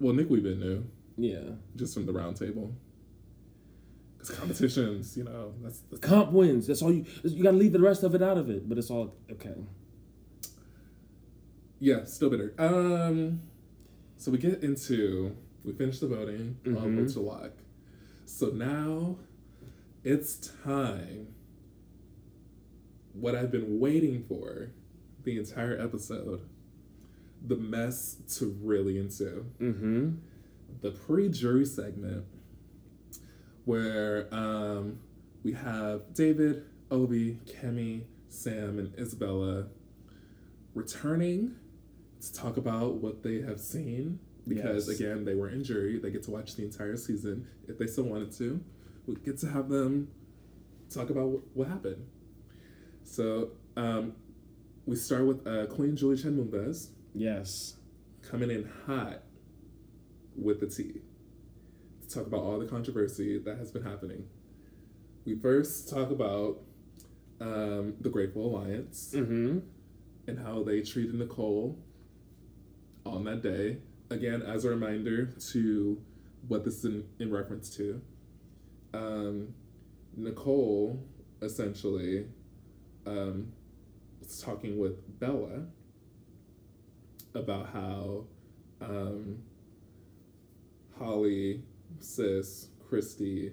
Well, Nick We've knew Yeah, just from the round table. Because competitions, you know, that's, that's comp wins. That's all you. You got to leave the rest of it out of it. But it's all okay. yeah, still bitter. Um, so we get into we finish the voting on Mhm. votes to lock. So now it's time. What I've been waiting for the entire episode, the mess to really ensue. Mm-hmm. the pre-jury segment where um, we have David, Ovi, Kemi, Sam, and Isabella returning to talk about what they have seen. Because Yes. again, they were in jury. They get to watch the entire season if they still wanted to. We get to have them talk about what, what happened. So um, we start with uh, Queen Julie Chen Moonves Yes. coming in hot with the tea to talk about all the controversy that has been happening. We first talk about um, the Grateful Alliance Mm-hmm. and how they treated Nicole on that day. Again, as a reminder to what this is in, in reference to. Um, Nicole essentially um, was talking with Bella about how um, Holly, Sis, Christie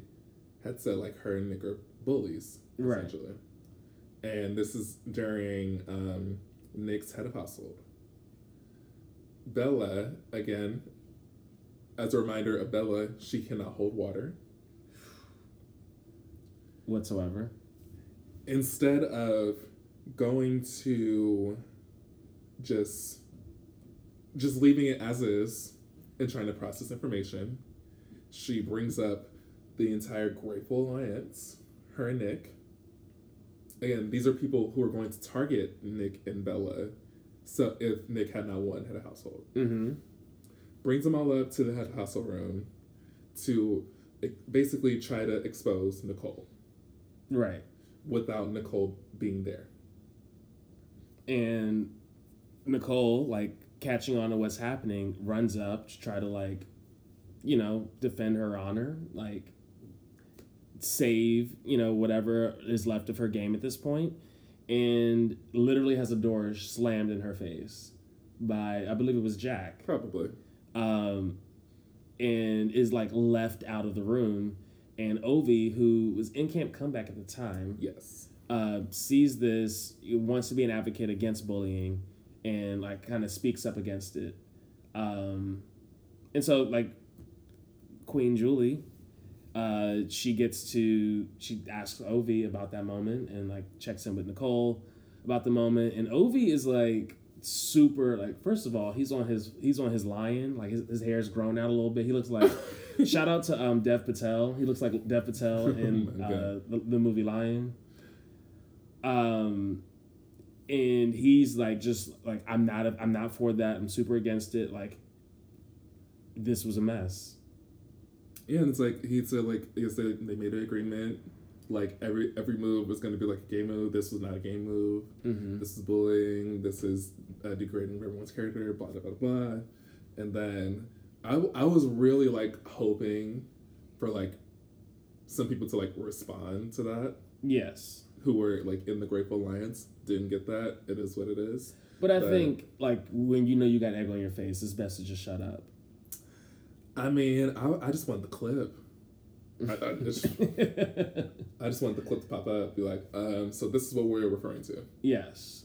had said like her and Nick are bullies, Right. essentially. And this is during um, Nick's head of household. Bella, again, as a reminder of Bella, she cannot hold water. Whatsoever. Instead of going to just just leaving it as is and trying to process information, she brings up the entire Grateful Alliance, her and Nick. Again, these are people who are going to target Nick and Bella. So if Nick had not won head of household. Mm-hmm. brings them all up to the head hustle room to basically try to expose Nicole Right. without Nicole being there. And Nicole, like catching on to what's happening, runs up to try to like, you know, defend her honor, like save, you know, whatever is left of her game at this point, and literally has a door slammed in her face by I believe it was Jack. Probably. um, and is like left out of the room. And Ovi, who was in Camp Comeback at the time, Yes. uh, sees this, wants to be an advocate against bullying, and like kind of speaks up against it. Um, and so like Queen Julie Uh, she gets to she asks Ovi about that moment and like checks in with Nicole about the moment, and Ovi is like super like first of all he's on his he's on his lion. Like his, his hair's grown out a little bit. He looks like shout out to um dev patel. He looks like dev patel in uh, the, the movie lion. Um and he's like just like i'm not i'm not for that. I'm super against it. Like this was a mess Yeah, and it's like he said like he said they made an agreement. Like every every move was gonna be like a game move. This was not a game move. mm-hmm. This is bullying. This is uh, degrading everyone's character. Blah blah blah blah. And then I, w- I was really like hoping for like some people to like respond to that yes who were like in the Grateful Alliance didn't get that. It is what it is. but i But- think like when you know you got egg on your face it's best to just shut up I mean, I, I just want the clip. I, I just I just want the clip to pop up. Be like, um, so this is what we're referring to. yes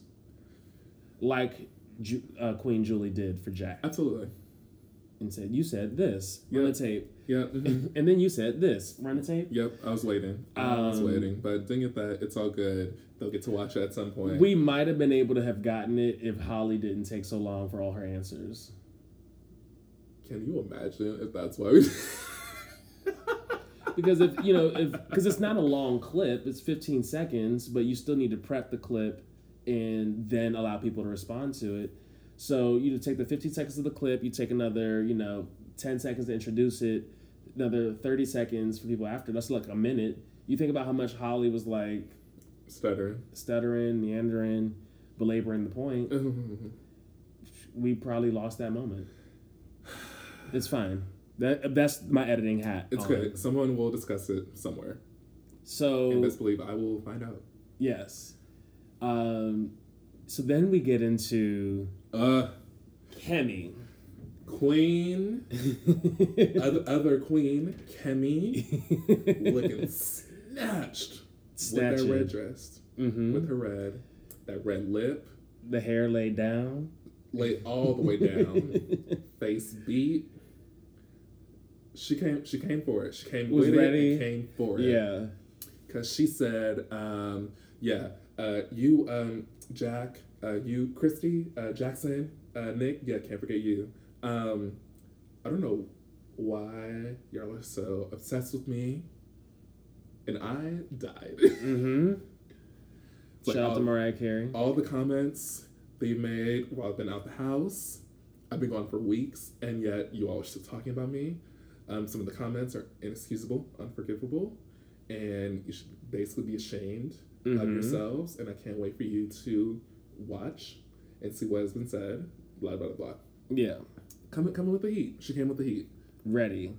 like Ju- uh, queen julie did for jack Absolutely. and said you said this run Yeah. the tape Yeah. mhm. and then you said this run the tape Yep, I was waiting. I was Um, waiting, but didn't get that. It's all good. They'll get to watch it at some point. we might have been able to have gotten it if holly didn't take so long for all her answers Can you imagine if that's why we? because if you know if because it's not a long clip it's 15 seconds but you still need to prep the clip and then allow people to respond to it so you take the 15 seconds of the clip you take another you know 10 seconds to introduce it another 30 seconds for people after that's like a minute you think about how much holly was like Stuttering. stuttering meandering belaboring the point we probably lost that moment it's fine that, that's my editing hat It's on good. Someone will discuss it somewhere. so And best believe I will find out. Yes. Um, so then we get into Uh, Kemi. Queen, other, other Queen, Kemi, looking snatched with that red Snatching. dress, hmm with her red, that red lip, The hair laid down. laid all the way down, face beat. She came. She came for it. She came Was with ready. came for it. yeah. because she said, um, "Yeah, uh, you, um, Jack, uh, you, Christie, uh, Jackson, uh, Nick. Yeah, can't forget you. Um, I don't know why y'all are so obsessed with me, and I died. Mm-hmm. It's like Shout out to Mariah Carey. all the comments they made while I've been out the house. I've been gone for weeks, and yet you all are still talking about me. Um, some of the comments are inexcusable, unforgivable, and you should basically be ashamed of Mhm. yourselves. And I can't wait for you to watch and see what has been said. Blah blah blah. Yeah. Coming coming with the heat. She came with the heat. Ready.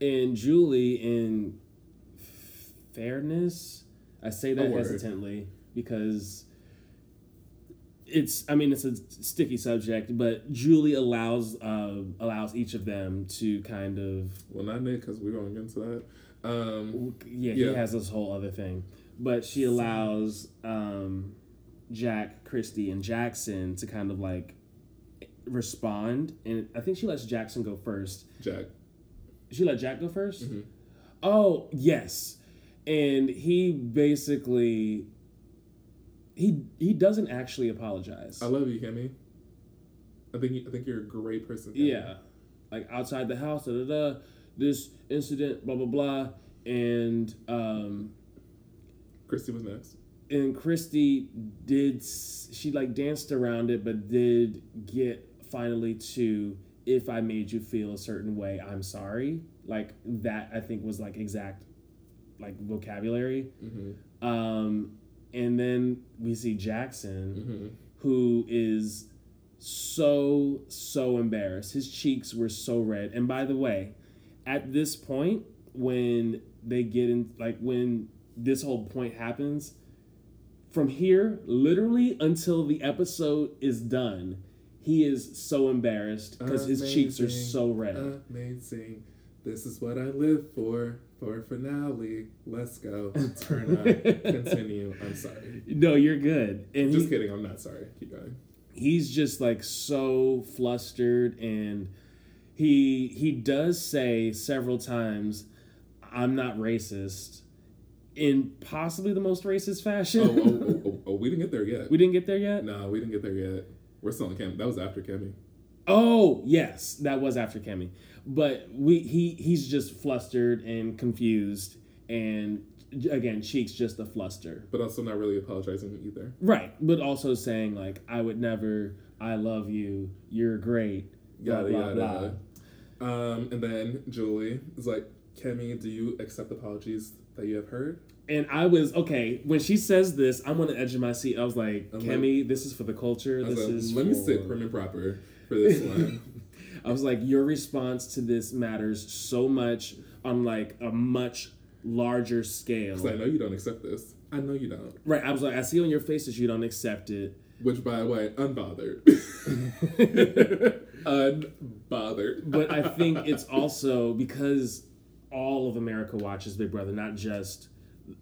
And Julie, in fairness, I say that hesitantly because it's i mean it's a sticky subject but julie allows uh, allows each of them to kind of Well, not Nick, because we're going get into that. Um, yeah, Yeah. he has this whole other thing but she allows um, jack christie and jackson to kind of like respond and i think she lets jackson go first Jack. she let jack go 1st Mhm. oh yes and he basically he he doesn't actually apologize I love you, Kimmy. I think you, I think you're a great person. Kimmy. Yeah. Like outside the house, da da da, this incident, blah blah blah. And um Christie was next. and Christie did she like danced around it but did get finally to if I made you feel a certain way, I'm sorry. Like that I think was like exact like vocabulary. Mm-hmm. Um and then we see Jackson Mm-hmm. who is so so embarrassed. His cheeks were so red. And by the way, at this point when they get in like when this whole point happens from here literally until the episode is done, he is so embarrassed because his cheeks are so red. Amazing. This is what I live for. For finale. Let's go. Turn up. Continue. I'm sorry. no, you're good. And Just he- kidding. I'm not sorry. Keep going. he's just like so flustered and he he does say several times I'm not racist in possibly the most racist Oh, fashion. oh, oh, oh, oh, oh, we didn't get there yet. we didn't get there yet? No, we didn't get there yet. We're still on Cam. That was after Cammy. Oh, yes, that was after Kemi. But we he he's just flustered and confused and again, Cheek's just a fluster. But also not really apologizing either. Right, but also saying like I would never I love you, you're great. Blah, Yada blah, yada. Um, and then Julie is like, kemi do you accept apologies that you have heard? And I was okay when she says this. I'm on the edge of my seat. I was like, Kemi, this is for the culture. This like, is let me for... sit prim and proper for this one. I was like, your response to this matters so much on like a much larger scale. Because I know you don't accept this. I know you don't. Right. I was like, I see on your faces you don't accept it. Which, by the way, unbothered. unbothered. But I think it's also because all of America watches Big Brother, not just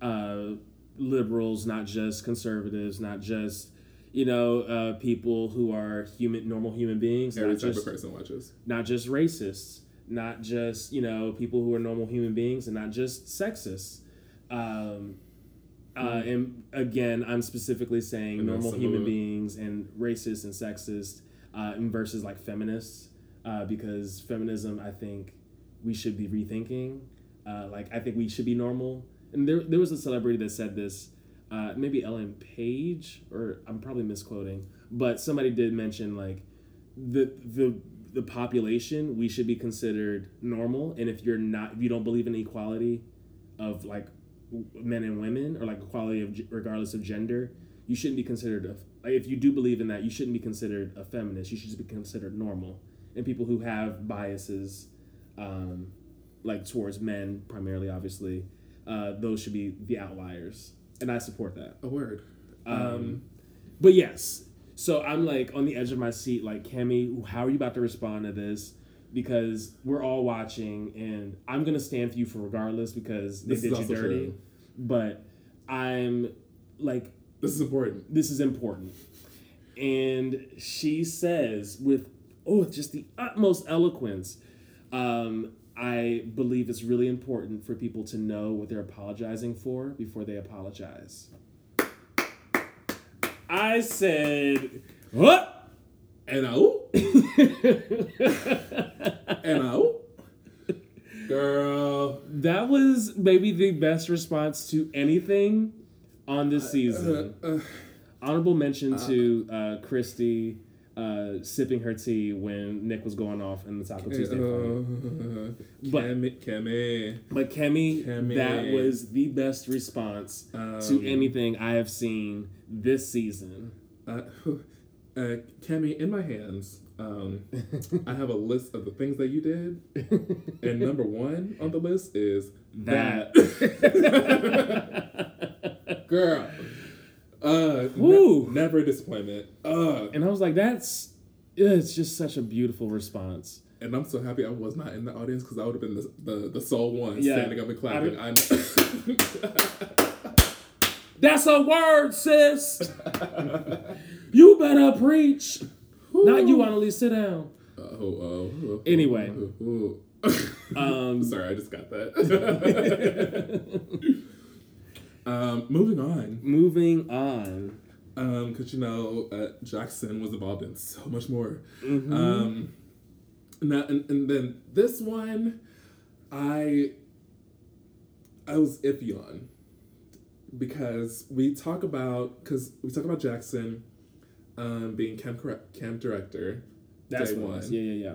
uh, liberals, not just conservatives, not just you know uh, people who are human, normal human beings, Every not type just of person watches. not just racists, not just you know people who are normal human beings, and not just sexist. Um, uh, and again, I'm specifically saying And normal human beings and racist and sexist uh, and versus like feminists, uh, because feminism, I think we should be rethinking. Uh, like I think we should be normal. And there, there was a celebrity that said this, uh, maybe Ellen Page, or I'm probably misquoting, but somebody did mention like the the the population we should be considered normal, and if you're not, if you don't believe in equality of like men and women or like equality of regardless of gender, you shouldn't be considered a. If you do believe in that, you shouldn't be considered a feminist. You should just be considered normal. And people who have biases, um, like towards men primarily, obviously, uh, those should be the outliers, and I support that. A word. Um, but yes, so I'm like on the edge of my seat, like Kemi, how are you about to respond to this? Because we're all watching, and I'm gonna stand for you for regardless because they This is did you dirty. true. But I'm like, This is important. this is important, and she says with oh, just the utmost eloquence. Um, I believe it's really important for people to know what they're apologizing for before they apologize. I said, what? And oh, and oh, girl. that was maybe the best response to anything on this season. Uh, uh, Honorable mention to uh, Christie uh, sipping her tea when Nick was going off in the Taco Tuesday uh, But- Cammy. But Kemi, Kemi. that was the best response Um, to anything I have seen this season. Uh, uh, Cammy, in my hands, um, I have a list of the things that you did, and number one on the list is that, girl. Uh, ne- Woo. never a disappointment. Uh, and I was like, that's it's just such a beautiful response. and I'm so happy I was not in the audience because I would have been the, the the sole one Yeah. standing up and clapping. I That's a word, sis. you better preach. Not you, Analyse. Sit down. oh, oh, oh, Anyway. Um, Sorry, I just got that. Um, moving on. moving on. Um, because you know, uh, Jackson was involved in so much more. Mhm. Um, now and, and then this one, I I was iffy on because we talk about because we talk about Jackson, um, being camp camp director. That's day one. was. Yeah, yeah,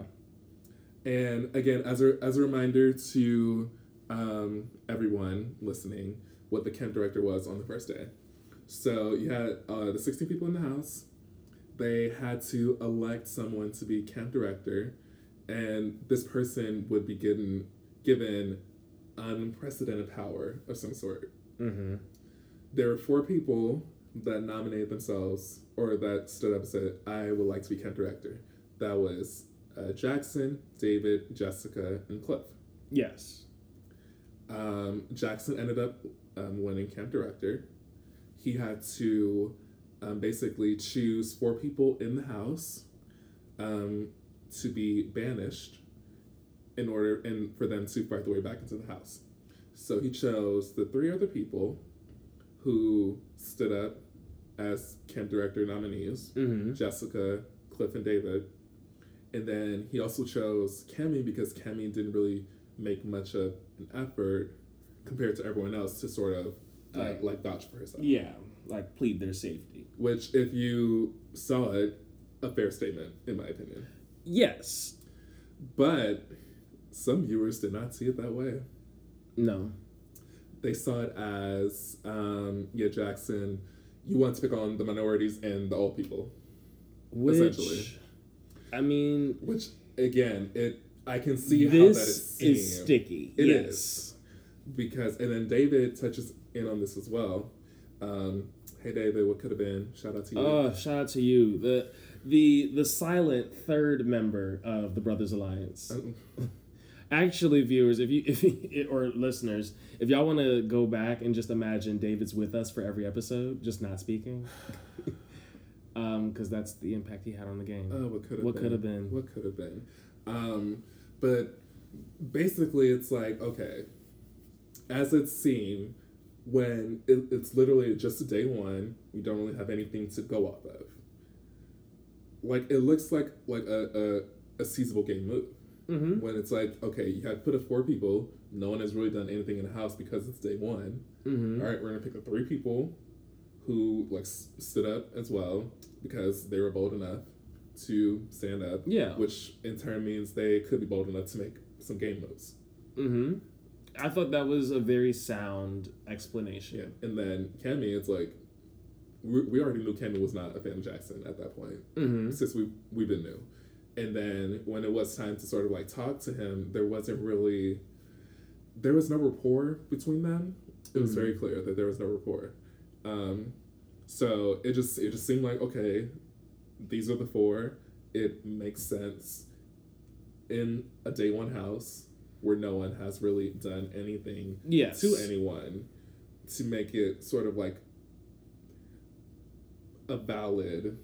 yeah. And again, as a as a reminder to um, everyone listening, what the camp director was on the first day. So you had uh, the sixteen people in the house. They had to elect someone to be camp director, and this person would be given given unprecedented power of some sort. Mm-hmm. There were four people that nominated themselves or that stood up and said, "I would like to be camp director." That was uh, Jackson, David, Jessica, and Cliff. Yes. Um, Jackson ended up um, winning camp director. He had to um, basically choose four people in the house um, to be banished in order and for them to fight their way back into the house. So he chose the three other people who stood up as camp director nominees Mm-hmm. Jessica, Cliff, and David. And then he also chose Kemi because Kemi didn't really make much of an effort compared to everyone else to sort of uh, Like- like vouch for herself. Yeah, like plead their safety. Which, if you saw it, a fair statement, in my opinion. Yes. But some viewers did not see it that way. No. They saw it as, um, yeah, Jackson, you want to pick on the minorities and the old people. Which, Essentially. I mean, Which, again, it I can see how that is this is sticky. It yes. is. Because and then David touches in on this as well. Um, hey David, what could have been? Shout out to you. Oh, shout out to you. The the the silent third member of the Brothers Alliance. Um, Actually, viewers, if you if you, or listeners, if y'all want to go back and just imagine David's with us for every episode, just not speaking, um, because that's the impact he had on the game. oh, what could have What could have been? What could have been? Um, but basically, it's like okay, as it's seen when it, it's literally just a day one, we don't really have anything to go off of. Like it looks like like a a, a seasonable game move. mm-hmm. when it's like, okay, you had put up four people, no one has really done anything in the house because it's day one. Mm-hmm. All right, we're gonna pick up three people who like s- stood up as well because they were bold enough to stand up. Yeah. which in turn means they could be bold enough to make some game moves. Mm-hmm. I thought that was a very sound explanation. Yeah, and then Kemi, it's like we, we already knew Kemi was not a fan of Jackson at that point. Mm-hmm. since we we've been new. And then when it was time to sort of like talk to him, there wasn't really there was no rapport between them. It was Mhm. very clear that there was no rapport. Um, so it just it just seemed like okay, these are the four. It makes sense in a day one house where no one has really done anything Yes. to anyone to make it sort of like a valid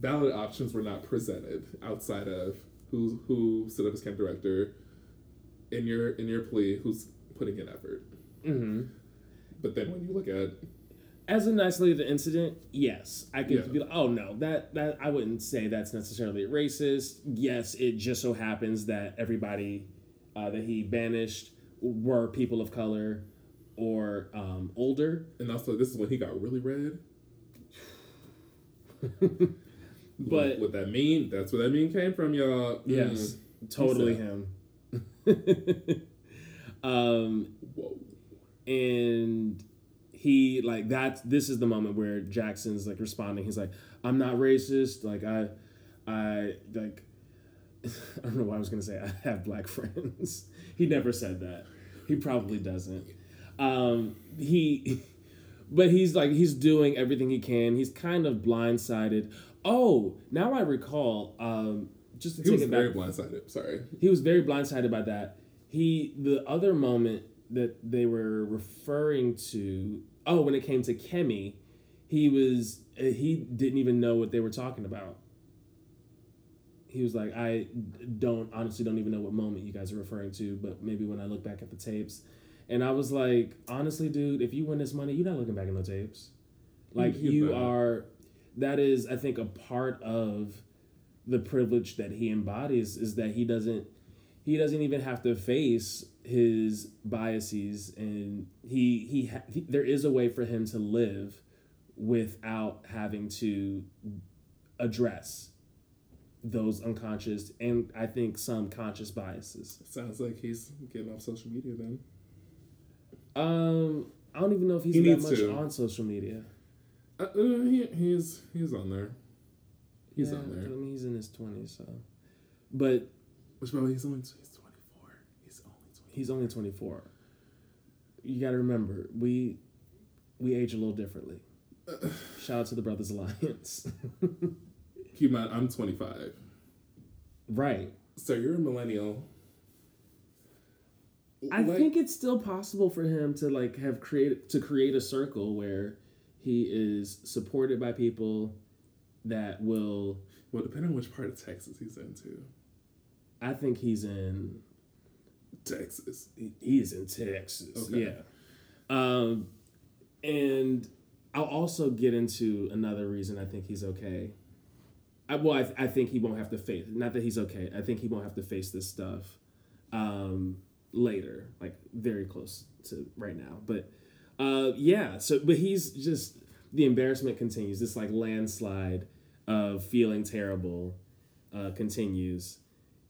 valid options were not presented outside of who who stood up as camp director in your in your plea who's putting in effort Mm-hmm. but then when you look at As an isolated incident, yes, I could Yeah. be like, oh no, that that I wouldn't say that's necessarily racist. Yes, it just so happens that everybody uh, that he banished were people of color or um, older. and also this is when he got really red. But what that mean? That's where that mean came from y'all. Yes, totally him. um, Mm. whoa. and he like that this is the moment where jackson's like responding. He's like i'm not racist. Like i i like i don't know why i was gonna say i have black friends. He never said that. He probably doesn't. Um he but he's like he's doing everything he can. He's kind of blindsided. Oh now i recall um just to he take was it back. very blindsided sorry. He was very blindsided by that. He the other moment that they were referring to oh when it came to Kemi, he was uh, he didn't even know what they were talking about. He was like, I don't honestly don't even know what moment you guys are referring to, but maybe when I look back at the tapes. And I was like, honestly, dude, if you win this money, you're not looking back in the tapes. Like He's you are that is, I think, a part of the privilege that he embodies is that he doesn't he doesn't even have to face his biases and he he, ha- he there is a way for him to live without having to address those unconscious and I think some conscious biases. sounds like he's getting off social media then. Um I don't even know if he's He that much to. on social media. uh, uh, he, he's he's on there. He's Yeah, on there. I mean he's in his twenties, so. But which by the way he's only he's 24 he's only 24 he's only 24 you got to remember we we age a little differently. Shout out to the brothers alliance Keep in mind, I'm 25. right So you're a millennial. i Like- think it's still possible for him to like have created to create a circle where he is supported by people that will Well, depending on which part of Texas he's into. i think he's in Texas. He, he is in Texas. Okay. Yeah. Um, and I'll also get into another reason I think he's okay. I, well, I, I think he won't have to face. Not that he's okay. I think he won't have to face this stuff um, later, like very close to right now. But uh, yeah. So, but he's just the embarrassment continues. This like landslide of feeling terrible uh, continues,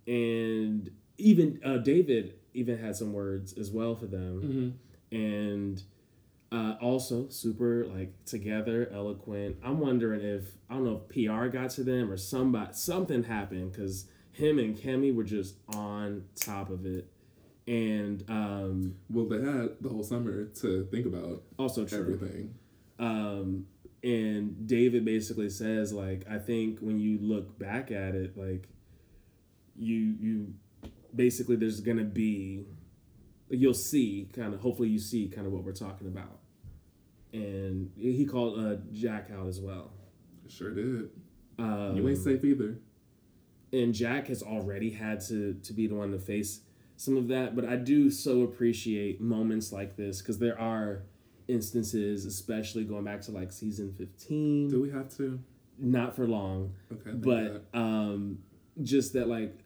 and even uh, David even had some words as well for them, and uh, also super like together, eloquent. I'm wondering if I don't know if PR got to them or somebody something happened because him and Kemi were just on top of it, and um, Well, they had the whole summer to think about also true. everything. Um, and David basically says like I think when you look back at it, like you you basically there's gonna be you'll see kind of hopefully you see kind of what we're talking about. And he called uh, Jack out as well. Sure did. Um, You ain't safe either. and Jack has already had to to be the one to face some of that. But I do so appreciate moments like this because there are instances, especially going back to like season fifteen. Do we have to? not for long, Okay. but um, just that like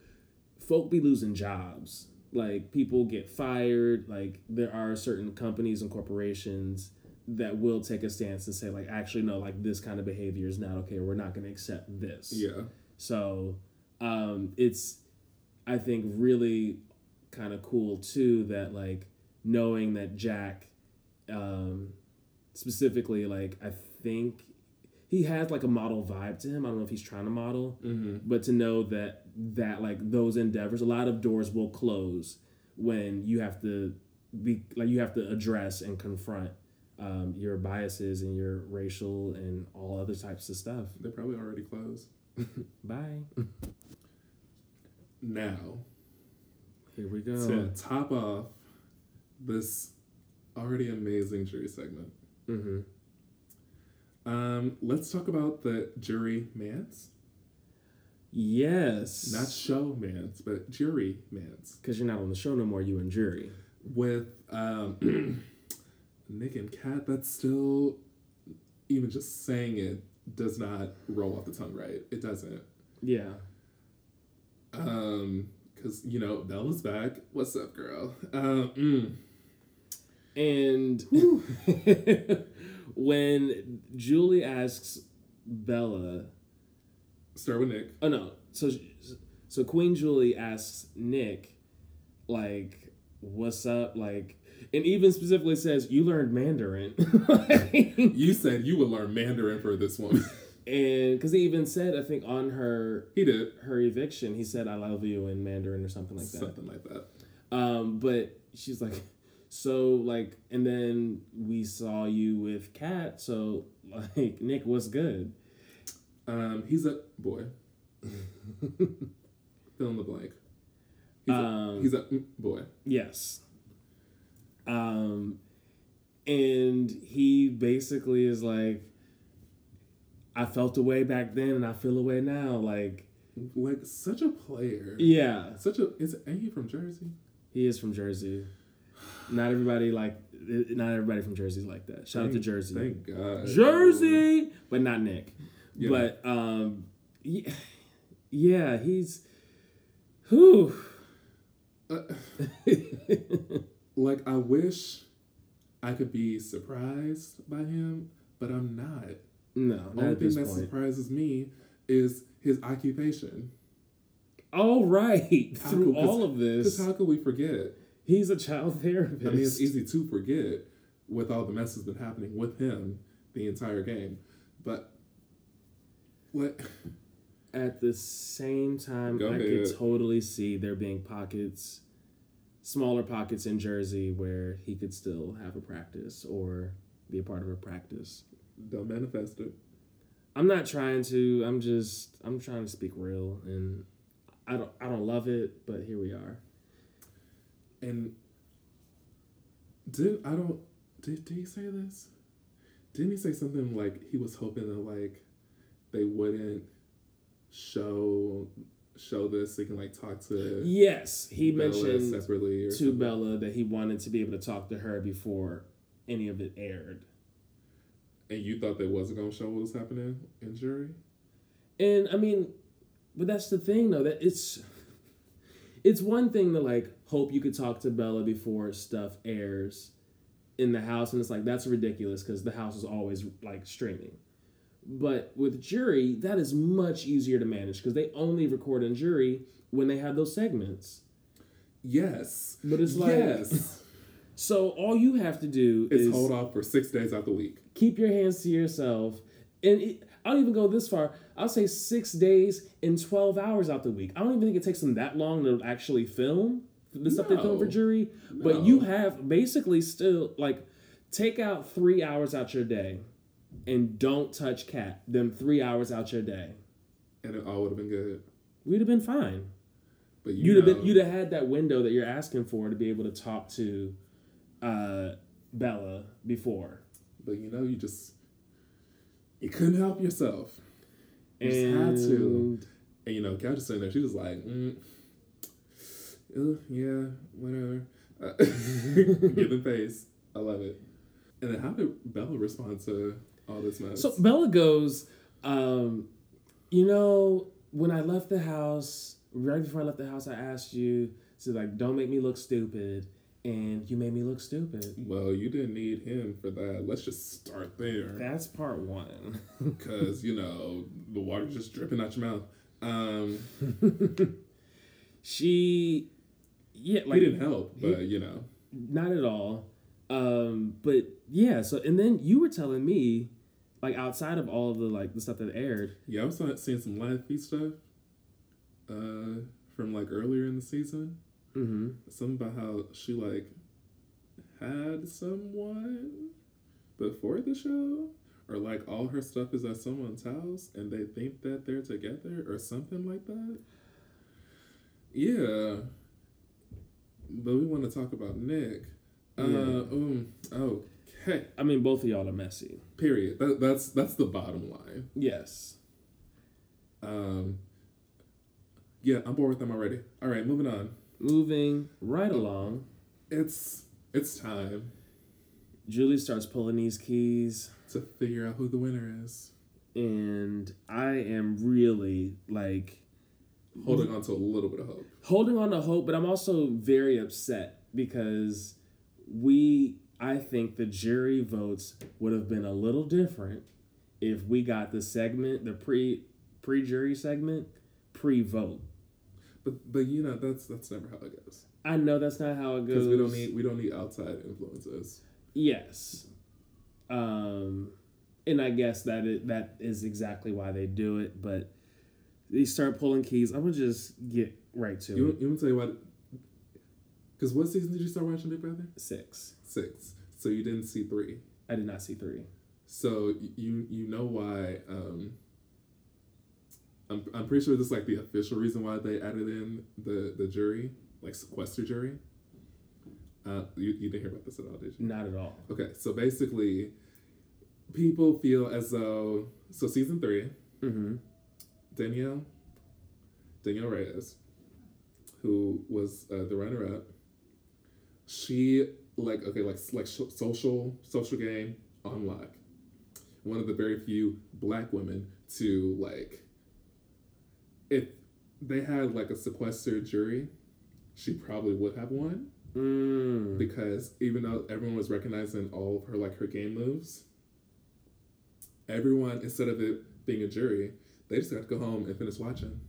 folk be losing jobs. Like people get fired. Like there are certain companies and corporations that will take a stance and say like, actually no, like this kind of behavior is not okay. We're not going to accept this. yeah. So um, it's, I think, really kind of cool too that like knowing that Jack, um, specifically, like I think he has like a model vibe to him. I don't know if he's trying to model, Mm-hmm. but to know that that like those endeavors, a lot of doors will close when you have to be like you have to address and confront um, your biases and your racial and all other types of stuff. They're probably already closed. Bye. Now, Here we go. to top off this already amazing jury segment, Mm-hmm. Um, let's talk about the jury mans. Yes. Not show mans, but jury mans. because you're not on the show no more. You and jury. With um, Nick and Kat, that's still, even just saying it does not roll off the tongue right. It doesn't. Yeah. Um, because, you know, Bella's back. What's up, girl? Um, mm. And when Julie asks Bella, Start with Nick. oh no, so so Queen Julie asks Nick, like, "What's up?" Like, and even specifically says, "You learned Mandarin." You said you would learn Mandarin for this one. and because he even said, I think on her he did. her eviction, he said, "I love you" in Mandarin or something like that. Something like that. Um, but she's like, so like, and then we saw you with Kat. So like, Nick, what's good? Um, he's a boy. Fill in the blank. He's Um, a, he's a boy. Yes. Um, and he basically is like, I felt a way back then, and I feel a way now. Like, Like such a player. yeah, Such a is ain't he from Jersey? he is from Jersey. Not everybody like, not everybody from Jersey is like that. Shout out to Jersey. Thank God. Jersey, but not Nick. Yeah. But um, yeah, yeah he's, who Uh, like I wish I could be surprised by him, but I'm not. no, only thing that point. surprises me is his occupation. All right, How through could- all of Because this, how could we forget? He's a child therapist. I mean, it's easy to forget with all the mess that's been happening with him the entire game, but what? At the same time, Go I ahead. could totally see there being pockets, smaller pockets in Jersey where he could still have a practice or be a part of a practice. Don't manifest it. I'm not trying to. I'm just. I'm trying to speak real, and I don't. I don't love it, but here we are. And did I don't did did he say this? Didn't he say something like he was hoping that like they wouldn't show show this so he can like talk to Yes, he Bella mentioned separately to something? Bella that he wanted to be able to talk to her before any of it aired. And you thought they wasn't gonna show what was happening in jury? And I mean, but that's the thing though, that it's it's one thing to like hope you could talk to Bella before stuff airs in the house, and it's like that's ridiculous because the house is always like streaming. But with jury, that is much easier to manage because they only record in jury when they have those segments. Yes. But it's like yes. so all you have to do it's is hold off for six days out the week. keep your hands to yourself. And it, I don't even go this far. I'll say six days and 12 hours out the week. I don't even think it takes them that long to actually film the stuff they film for No. jury. But you have basically still, like, take out three hours out your day and don't touch Kat them three hours out your day. And it all would have been good. We'd have been fine. But you You'd have been, you'd have had that window that you're asking for to be able to talk to uh, Bella before. but you know, you just you couldn't help yourself. You just had to. And you know, Kat just sitting there, she was like, mm, uh, yeah, whatever. Uh, giving face. I love it. And then how did Bella respond to all this mess? So Bella goes, um, you know, when I left the house, right before I left the house, I asked you to like, don't make me look stupid, and you made me look stupid. well, you didn't need him for that. Let's just start there. That's part one. Because, you know, the water's just dripping out your mouth. Um, she, yeah, like he didn't help, but, you know. not at all. Um, but yeah, so and then you were telling me, like outside of all of the like the stuff that aired, Yeah, I was seeing some live feed stuff uh, from, like, earlier in the season. Mm-hmm. something about how she like had someone before the show? Or like all her stuff is at someone's house and they think that they're together or something like that? Yeah. But we want to talk about nick. Uh Yeah. um okay. I mean, both of y'all are messy. period. That, that's that's the bottom line. Yes. um yeah i'm bored with them already. All right moving on Moving right along. it's it's time Julie starts pulling these keys, to figure out who the winner is. and I am really like Holding on to a little bit of hope. holding on to hope, but I'm also very upset because we, I think the jury votes would have been a little different if we got the segment, the pre pre jury segment, pre vote. But but you know that's that's never how it goes. I know that's not how it goes. Because we don't need we don't need outside influences. Yes. Um, and I guess that it, that is exactly why they do it. But they start pulling keys. I'm gonna just get right to You it. you want to tell you what? Because what season did you start watching Big Brother? Six. Six. So you didn't see three. I did not see three. So you you know why? Um, I'm I'm pretty sure this is like the official reason why they added in the the jury, like sequester jury. Uh, you, you didn't hear about this at all, did you? Not at all. Okay, so basically, people feel as though so season three, Mm-hmm. Danielle, Danielle Reyes, who was uh, the runner-up, she like okay like like social social game on lock. One of the very few black women to like, if they had like a sequestered jury, she probably would have won Mm. because even though everyone was recognizing all of her like her game moves, everyone instead of it being a jury, they just got to go home and finish watching.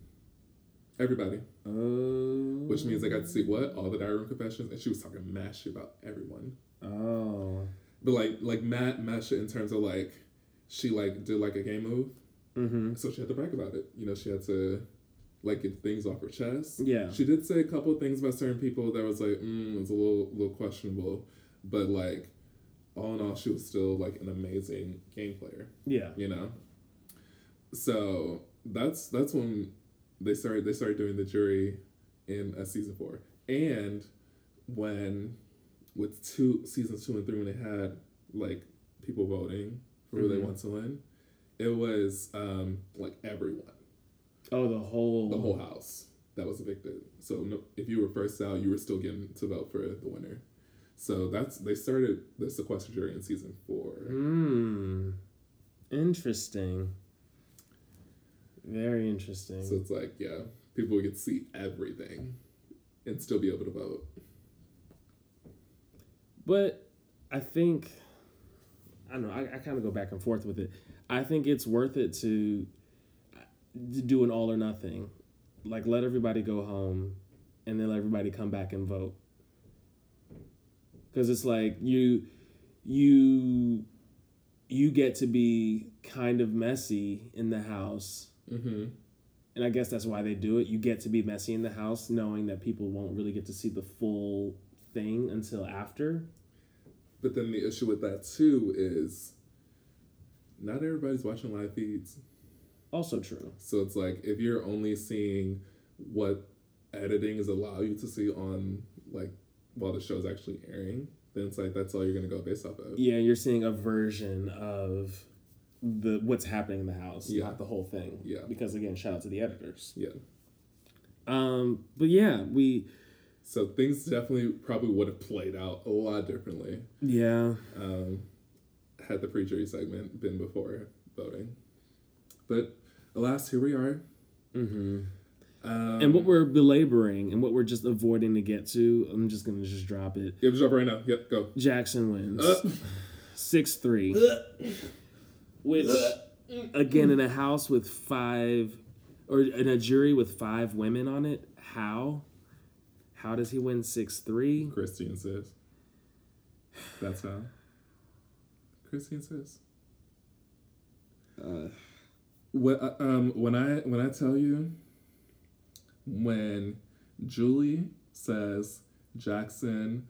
Everybody, Oh. which means they got to see what all the diary room confessions, and she was talking mad shit about everyone. Oh. But like like mad mad shit in terms of like she like did like a game move, Mm-hmm. so she had to brag about it. You know, she had to like get things off her chest. Yeah. She did say a couple of things about certain people that was like, mm, it's a little little questionable, but like all in all, she was still like an amazing game player. Yeah. You know. So that's that's when they started they started doing the jury in uh, season four, and when with two seasons two and three when they had like people voting for who they Mhm. want to win, it was um like everyone Oh, the whole the whole house that was evicted. So no, if you were first out, you were still getting to vote for the winner. So that's they started the sequester jury in season four. Hmm. Interesting. Very interesting. So it's like, yeah, people would get to see everything and still be able to vote. But I think I don't know. I, I kind of go back and forth with it. I think it's worth it to, to do an all or nothing, like let everybody go home, and then let everybody come back and vote. Because it's like you, you, you get to be kind of messy in the house, Mm-hmm. and I guess that's why they do it. You get to be messy in the house, knowing that people won't really get to see the full thing until after. But then the issue with that too is not everybody's watching live feeds. Also true. So it's like if you're only seeing what editing is allow you to see on like while the show's actually airing, then it's like that's all you're gonna go based off of. Yeah, you're seeing a version of the what's happening in the house, Yeah. not the whole thing. Yeah. Because again, shout out to the editors. Yeah. Um, but yeah, we So things definitely probably would have played out a lot differently yeah. um, had the pre-jury segment been before voting. But alas, here we are. Mm-hmm. Um, And what we're belaboring and what we're just avoiding to get to, I'm just gonna just drop it. yeah, just up right now. Yep, go. Jackson wins Uh, six three, which again in a house with five, or in a jury with five women on it, how? How does he win six three? Christian says. That's how. Christian says. Uh, What uh, um when I when I tell you when Julie says Jackson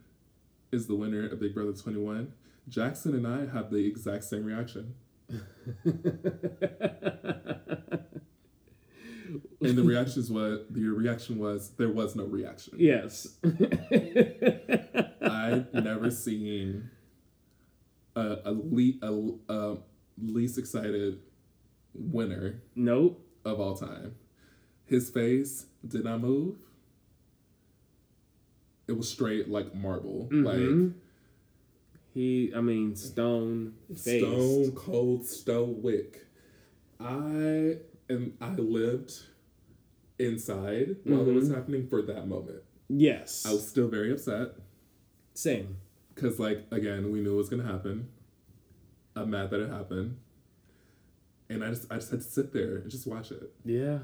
is the winner of Big Brother 21, Jackson and I have the exact same reaction. And the reaction was what the reaction was there was no reaction. yes. I've never seen a a, le- a, a least excited winner nope. of all time. His face did not move. It was straight like marble, Mhm. he, I mean, stone like face. stone cold stoic. I and I lived inside while it was Mhm. happening for that moment. Yes. I was still very upset Same. Because, like, again, we knew it was gonna happen. I'm mad that it happened, and I just I just had to sit there and just watch it. Yeah.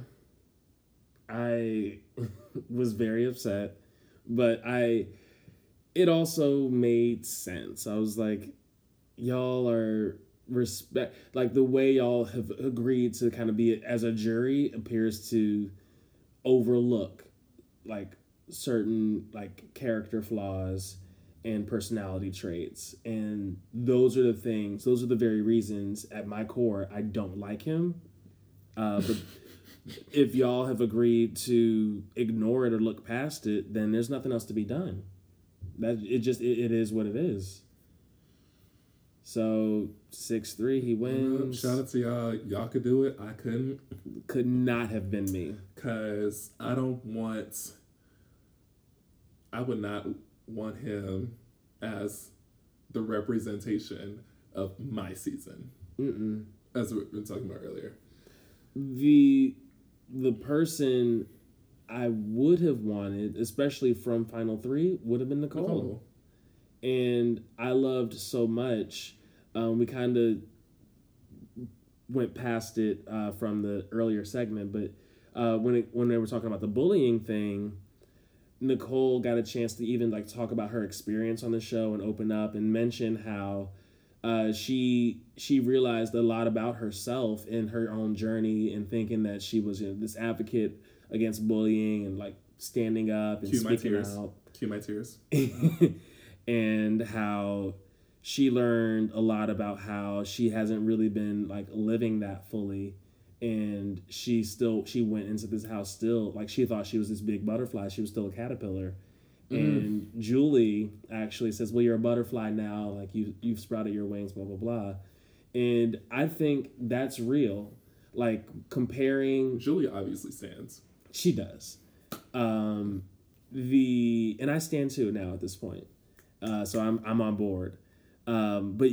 I was very upset, but I it also made sense. I was like y'all are respect like the way y'all have agreed to kind of be as a jury appears to overlook like certain like character flaws and personality traits and those are the things those are the very reasons at my core i don't like him uh, but if y'all have agreed to ignore it or look past it then there's nothing else to be done that it just it, it is what it is so 6-3 he wins Shout out to y'all. Y'all could do it. I couldn't. could not have been me Cause I don't want. I would not want him as the representation of my season, Mm-mm. as we've been talking about earlier. the the person I would have wanted, especially from Final Three, would have been Nicole. Nicole. And I loved so much. Um, we kind of went past it uh, from the earlier segment, but uh, when it, when they were talking about the bullying thing, Nicole got a chance to even like talk about her experience on the show and open up and mention how uh, she she realized a lot about herself in her own journey and thinking that she was you know, this advocate against bullying and like standing up and Cue my speaking tears. out Cue my tears. and how she learned a lot about how she hasn't really been like living that fully and she still she went into this house still like she thought she was this big butterfly. She was still a caterpillar. And julie actually says well you're a butterfly now like you you've sprouted your wings blah blah blah. And i think that's real. Like comparing Julia obviously stands. she does. Um the and i stand too now at this point. Uh so i'm i'm on board. Um but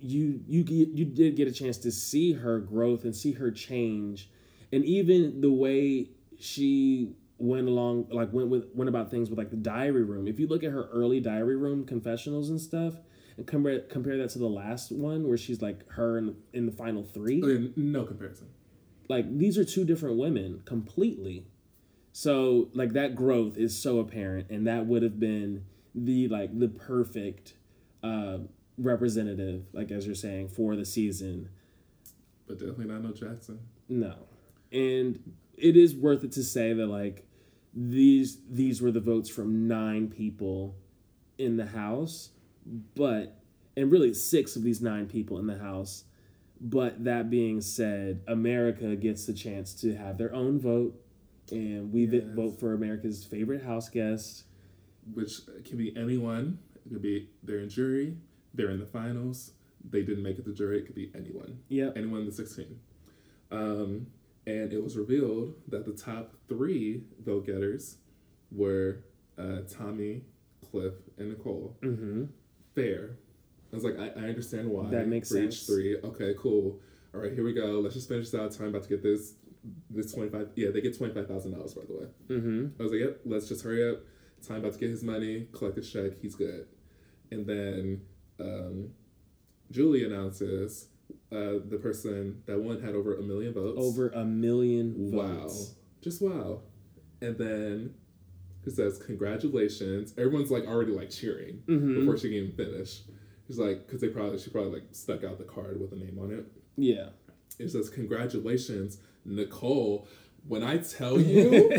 you you you did get a chance to see her growth and see her change. And even the way she went along like went with went about things with like the diary room. If you look at her early diary room confessionals and stuff and compare compare that to the last one where she's like her in, in the final three. Okay, no comparison. like these are two different women completely. So like that growth is so apparent and that would have been the like the perfect uh representative like as you're saying for the season But definitely not no Jackson. no and it is worth it to say that like these these were the votes from nine people in the house but and really six of these nine people in the house but that being said america gets the chance to have their own vote and we Yes. vote for america's favorite house guest Which can be anyone. It could be they're in jury, they're in the finals, they didn't make it to jury, it could be anyone. Yeah. anyone in the 16. Um, and it was revealed that the top three vote getters were uh, Tommy, Cliff, and Nicole. mm-hmm Fair. I was like, I, I understand why. That makes for each sense. three. Okay, cool. All right, here we go. Let's just finish this out. Time about to get this. This twenty five. Yeah, they get twenty five thousand dollars by the way. mm-hmm I was like, yep. Let's just hurry up. Time about to get his money. Collect his check. He's good. And then um, Julie announces uh, the person that won had over a million votes. over a million Wow. votes Just wow. And then he says, Congratulations. Everyone's like already like cheering Mhm. before she can even finish. He's like, because they probably, she probably like stuck out the card with a name on it. yeah It says, Congratulations, Nicole. When I tell you,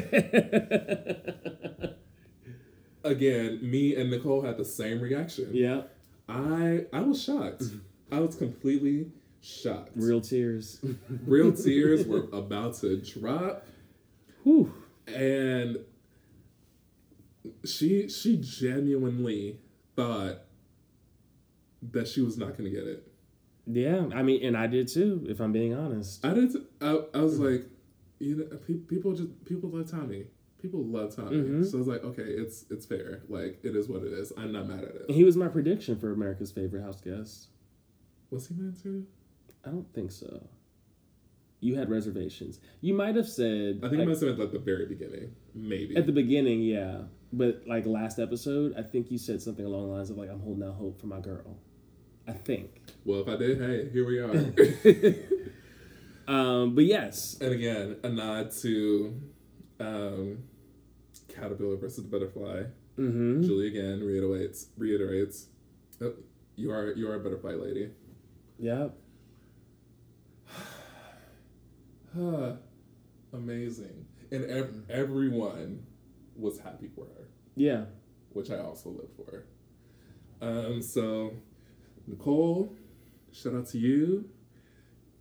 again, me and Nicole had the same reaction. yeah I I was shocked. I was completely shocked. real tears Real tears were about to drop. Whew. and she she genuinely thought that she was not going to get it. Yeah, I mean, and I did too, if I'm being honest. I did. I, I was like, you know, pe- people just people love Tommy. People love Tommy. Mhm. So I was like, okay, it's it's fair. Like it is what it is. I'm not mad at it. He was my prediction for America's favorite house guest. Was he mad too? I don't think so. You had reservations. You might have said I think like, I must have at like the very beginning, maybe. at the beginning, yeah. But like last episode, I think you said something along the lines of like, "I'm holding out hope for my girl." I think. well, if I did, hey, here we are. Um, but yes, and again, a nod to um, Caterpillar versus the Butterfly. mm-hmm. Julie again reiterates reiterates oh, you are you are a butterfly lady. yeah, Huh. Amazing. And ev- everyone was happy for her, yeah, which I also live for. Um, so Nicole, shout out to you.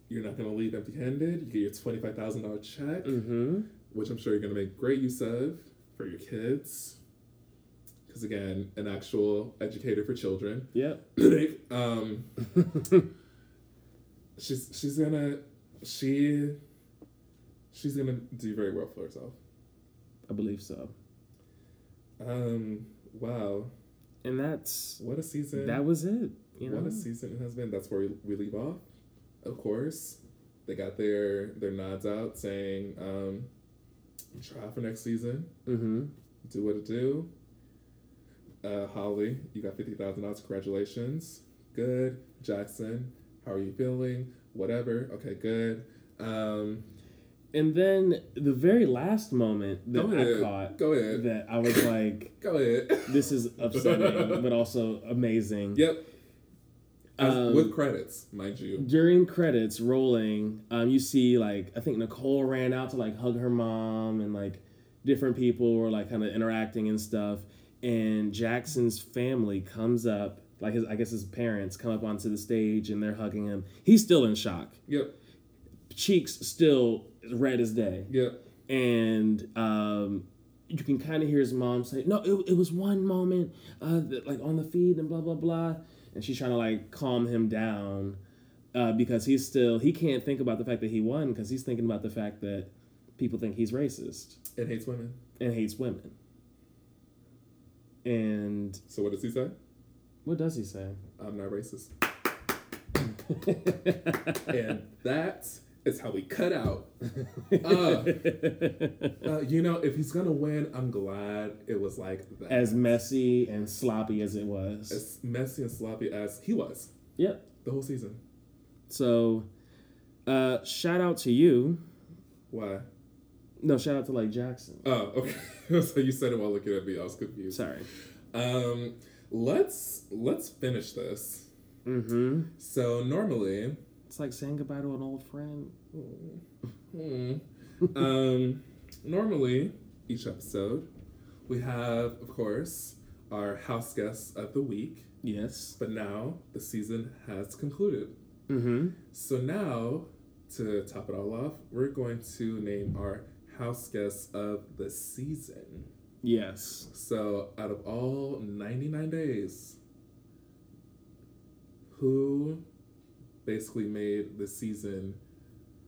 You're not gonna leave empty handed. You get your twenty five thousand dollar check, mm-hmm. which I'm sure you're gonna make great use of for your kids. Because again, an actual educator for children. yep. um, she's she's gonna she she's gonna do very well for herself. I believe so. Um, wow, And that's what a season! that was it. You know, what a season it has been. That's where we, we leave off. Of course, they got their their nods out saying, um, "Try for next season. mm-hmm. Do what it do." Uh, Holly, you got fifty thousand dollars. Congratulations. Good, Jackson. How are you feeling? Whatever. Okay, good. Um, And then the very last moment that I caught Go ahead. that I was like, Go ahead. this is upsetting, but also amazing. Yep. Um, with credits, mind you. During credits rolling, um, you see like I think Nicole ran out to like hug her mom, and like different people were like kind of interacting and stuff. And Jackson's family comes up, like his I guess his parents come up onto the stage and they're hugging him. He's still in shock, Yep. cheeks still red as day. Yep. and um, you can kind of hear his mom say, "No, it, it was one moment, uh, that, like on the feed and blah blah blah," and she's trying to like calm him down. uh, because he's still he can't think about the fact that he won because he's thinking about the fact that people think he's racist and hates women. and hates women. And So what does he say? what does he say? I'm not racist. and that is how we cut out. Uh, uh, you know, if he's gonna win, I'm glad it was like that. as messy and sloppy as it was. as messy and sloppy as he was Yep. the whole season. So, uh, shout out to you. Why? No, shout out to like Jackson. Oh, okay. so you said it while looking at me. I was confused. Sorry. Um, let's let's finish this. Mm-hmm. So normally, It's like saying goodbye to an old friend. hmm, um, normally each episode we have, of course, our house guests of the week. Yes. But now the season has concluded. Mm-hmm. So now, to top it all off, we're going to name our house guests of the season. Yes. So, out of all 99 days, who basically made the season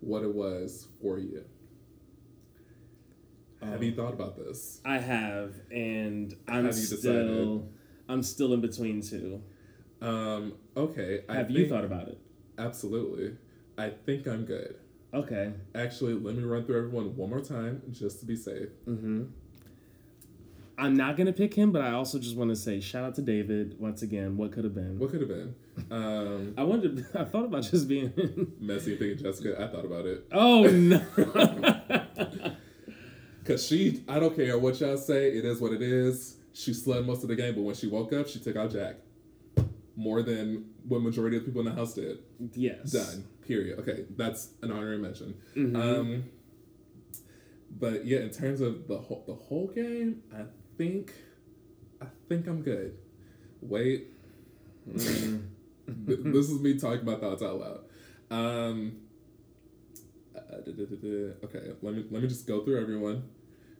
what it was for you? Have you thought about this? I have, and I'm Have still? I'm still in between two. Um, okay. I Have you thought about it? Absolutely. I think I'm good. Okay. Actually, let me run through everyone one more time just to be safe. Mm-hmm. I'm not gonna pick him, but I also just want to say shout out to David once again. What could have been? What could have been? Um, I wanted. I thought about just being. messy thinking Jessica. I thought about it. oh no. Cause she, I don't care what y'all say, it is what it is. She slept most of the game, but when she woke up, she took out Jack. More than what majority of people in the house did. yes. Done. Period. Okay, that's an honorary mention. Mhm. Um, but yeah, in terms of the whole the whole game, I think, I think I'm good. Wait, Mm. This is me talking about thoughts out loud. Um, uh, da- da- da- da. okay, let me let me just go through everyone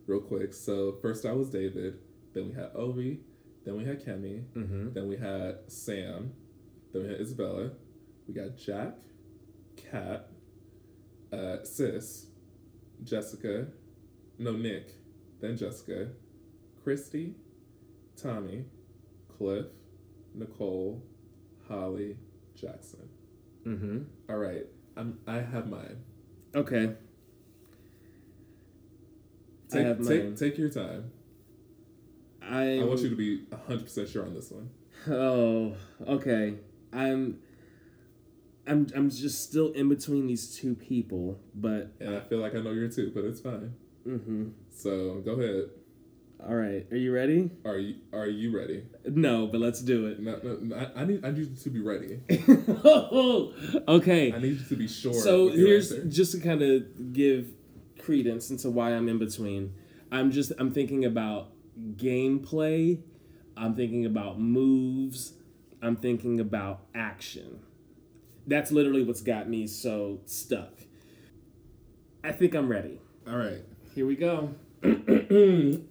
real quick. So first I was David, then we had Ovi, then we had Kemi, Mm-hmm. then we had Sam, then we had Isabella, we got Jack, Kat, uh, Sis, Jessica, no Nick, then Jessica, Christie, Tommy, Cliff, Nicole, Holly, Jackson. Mm-hmm. All right, I'm I have mine. Okay. I Take have take mine. take your time. I. I want you to be hundred percent sure on this one. Oh, okay. I'm. I'm. I'm just still in between these two people, but. And I feel like I know you're too, but it's fine. Mm-hmm. So go ahead. All right. Are you ready? Are you are you ready? No, but let's do it. No, no, no, I, I need I need you to be ready. Oh, okay. I need you to be sure. So here's answer. just to kind of give credence into why I'm in between. I'm just I'm thinking about gameplay. I'm thinking about moves. I'm thinking about action. That's literally what's got me so stuck. I think I'm ready. all right. Here we go.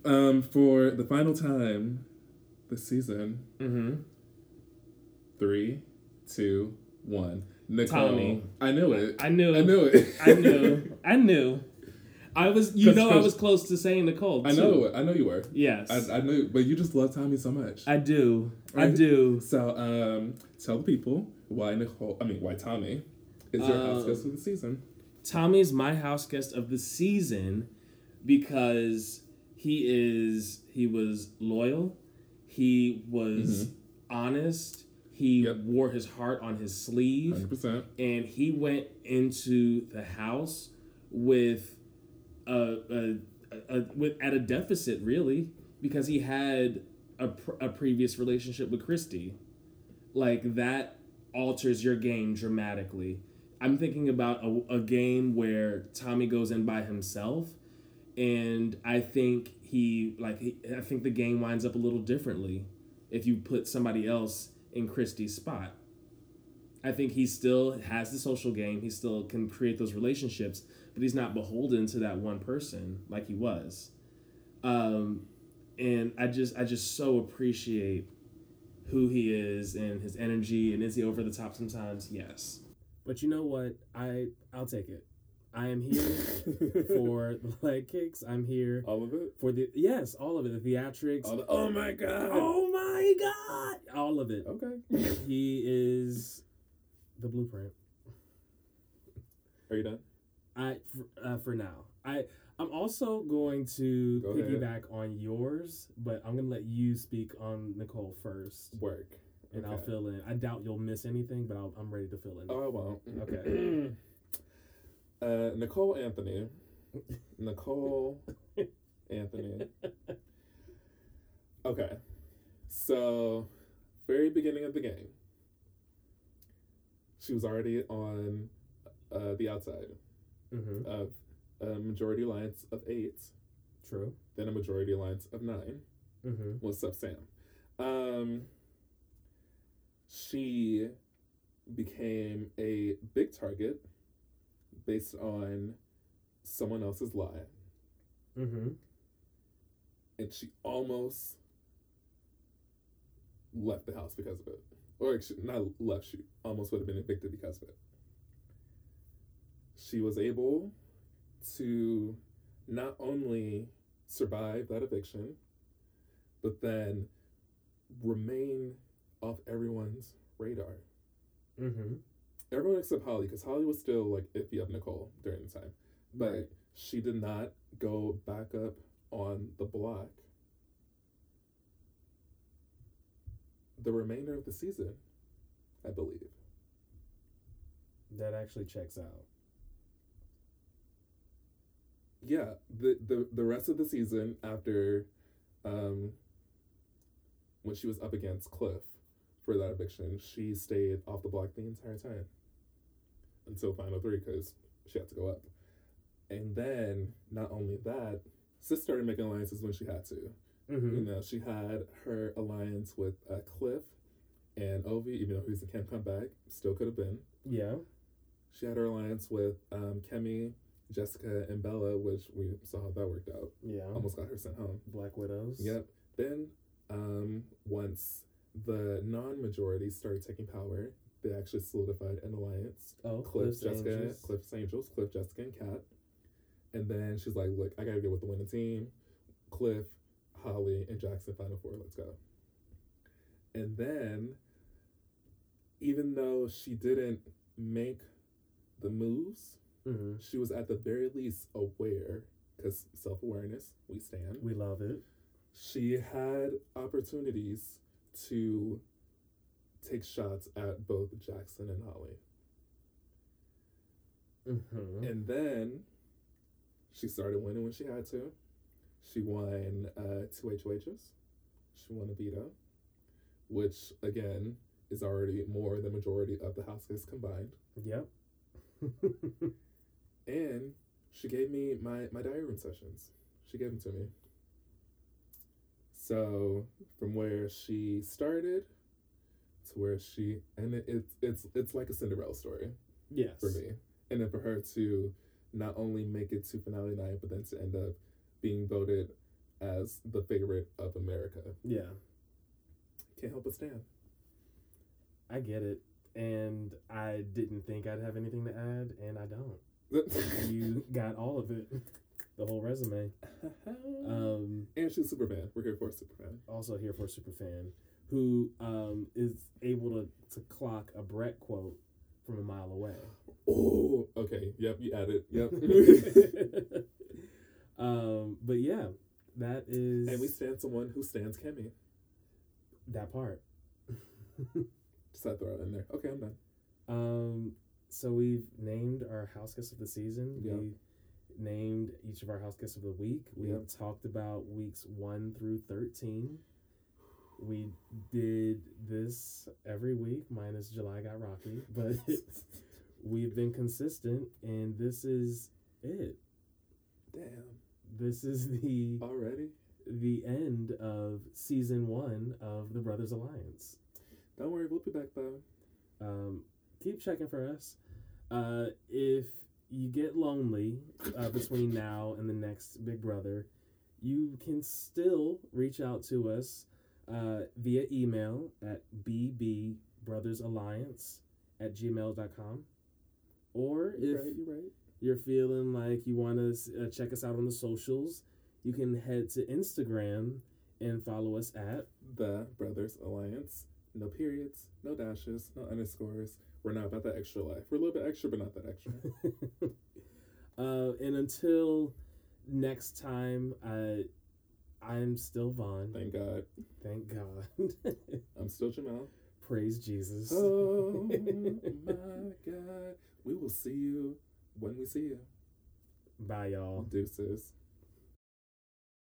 um, for the final time this season, Mm-hmm. three, two, one. Nicole. Tommy. I knew it. I knew. I knew it. I knew. I knew. I was. You 'Cause- know, I was close to saying Nicole. I know. I know you were. Yes. I, I knew, but you just love Tommy so much. I do. I do. So, um, tell the people why Nicole. I mean, why Tommy is your house Um, guest of the season. Tommy's my house guest of the season because he is he was loyal, he was mm-hmm. honest, he Yep. wore his heart on his sleeve, Hundred percent. and he went into the house with a, a, a, a with at a deficit really because he had a, pr- a previous relationship with Christie. Like that alters your game dramatically. I'm thinking about a, a game where Tommy goes in by himself, and I think he like he, I think the game winds up a little differently if you put somebody else in Christie's spot. I think he still has the social game. He still can create those relationships, but he's not beholden to that one person like he was. Um, and I just I just so appreciate who he is and his energy. And is he over the top sometimes? Yes. But you know what? I I'll take it. I am here for the leg kicks. I'm here all of it. for the yes, all of it. The theatrics. The, oh my god. oh my god! All of it. Okay. He is the blueprint. Are you done? I for, uh, for now. I I'm also going to Go ahead. piggyback on yours, but I'm gonna let you speak on Nicole first, Work. and I'll fill in. I doubt you'll miss anything, but I'll, I'm ready to fill in. Oh, I won't. Okay. uh, Nicole Anthony. Nicole Anthony. Okay. So, very beginning of the game, she was already on uh, the outside Mm-hmm. of a majority alliance of eight, True. then a majority alliance of nine. Mm-hmm. What's up, Sam? Um, she became a big target based on someone else's lie, Mm-hmm. and she almost left the house because of it. Or she, not left, she almost would have been evicted because of it. She was able to not only survive that eviction, but then remain off everyone's radar. Mm-hmm. Everyone except Holly, because Holly was still like iffy of Nicole during the time. But Right. she did not go back up on the block the remainder of the season, I believe. That actually checks out. Yeah, the the, the rest of the season after um when she was up against Cliff for that eviction, she stayed off the block the entire time until final three because she had to go up. And then not only that, Sis started making alliances when she had to. Mm-hmm. You know, she had her alliance with uh, Cliff and Ovi, even though he's in Camp Comeback, still could have been. Yeah. She had her alliance with um, Kemi, Jessica, and Bella, which we saw how that worked out. Yeah. Almost got her sent home. Black Widows. Yep. Then, um, once the non-majority started taking power, they actually solidified an alliance. Oh, Cliff, Cliff's Jessica, Angels. Cliff's Angels, Cliff, Jessica, and Kat. And then she's like, "Look, I gotta get with the winning team. Cliff, Holly, and Jackson. Final four. Let's go." And then, even though she didn't make the moves, Mm-hmm. she was at the very least aware, because self-awareness, we stand We love it. she had opportunities to take shots at both Jackson and Holly. Mm-hmm. And then she started winning when she had to. She won uh, two HOHs. She won a veto, which again is already more than majority of the houses combined. Yep. And she gave me my, my diary room sessions. She gave them to me. So from where she started where she and it, it's it's it's like a Cinderella story yes. for me. And then for her to not only make it to finale night, but then to end up being voted as the favorite of America. Yeah. Can't help but stand. I get it. And I didn't think I'd have anything to add, and I don't. You got all of it. The whole resume. Um, and she's a super fan. We're here for a super fan. also here for a super fan who um, is able to, to clock a Brett quote from a mile away. Oh, okay. Yep, you added. Yep. um, but yeah, that is and we stand someone who stands Kemi. that part. Just had to throw it in there. Okay, I'm done. Um, so we've named our house guest of the season. Yeah. We named each of our house guests of the week. We Yeah. have talked about weeks one through thirteen. We did this every week, minus July got rocky, but we've been consistent, and this is it. Damn. This is the Already? the end of season one of the Brothers Alliance. Don't worry, we'll be back though. Um, keep checking for us. Uh, if you get lonely uh, between now and the next Big Brother, you can still reach out to us uh, via email at bbbrothersalliance at gmail.com. Or You're if right, you're right. you're feeling like you want to uh, check us out on the socials, you can head to Instagram and follow us at The Brothers Alliance. No periods, no dashes, no underscores. We're not about that extra life. We're a little bit extra, but not that extra. uh, and until next time, uh, I'm still Von. Thank God. Thank God. I'm still Jamell. Praise Jesus. Oh my God. We will see you when we see you. Bye, y'all. Deuces.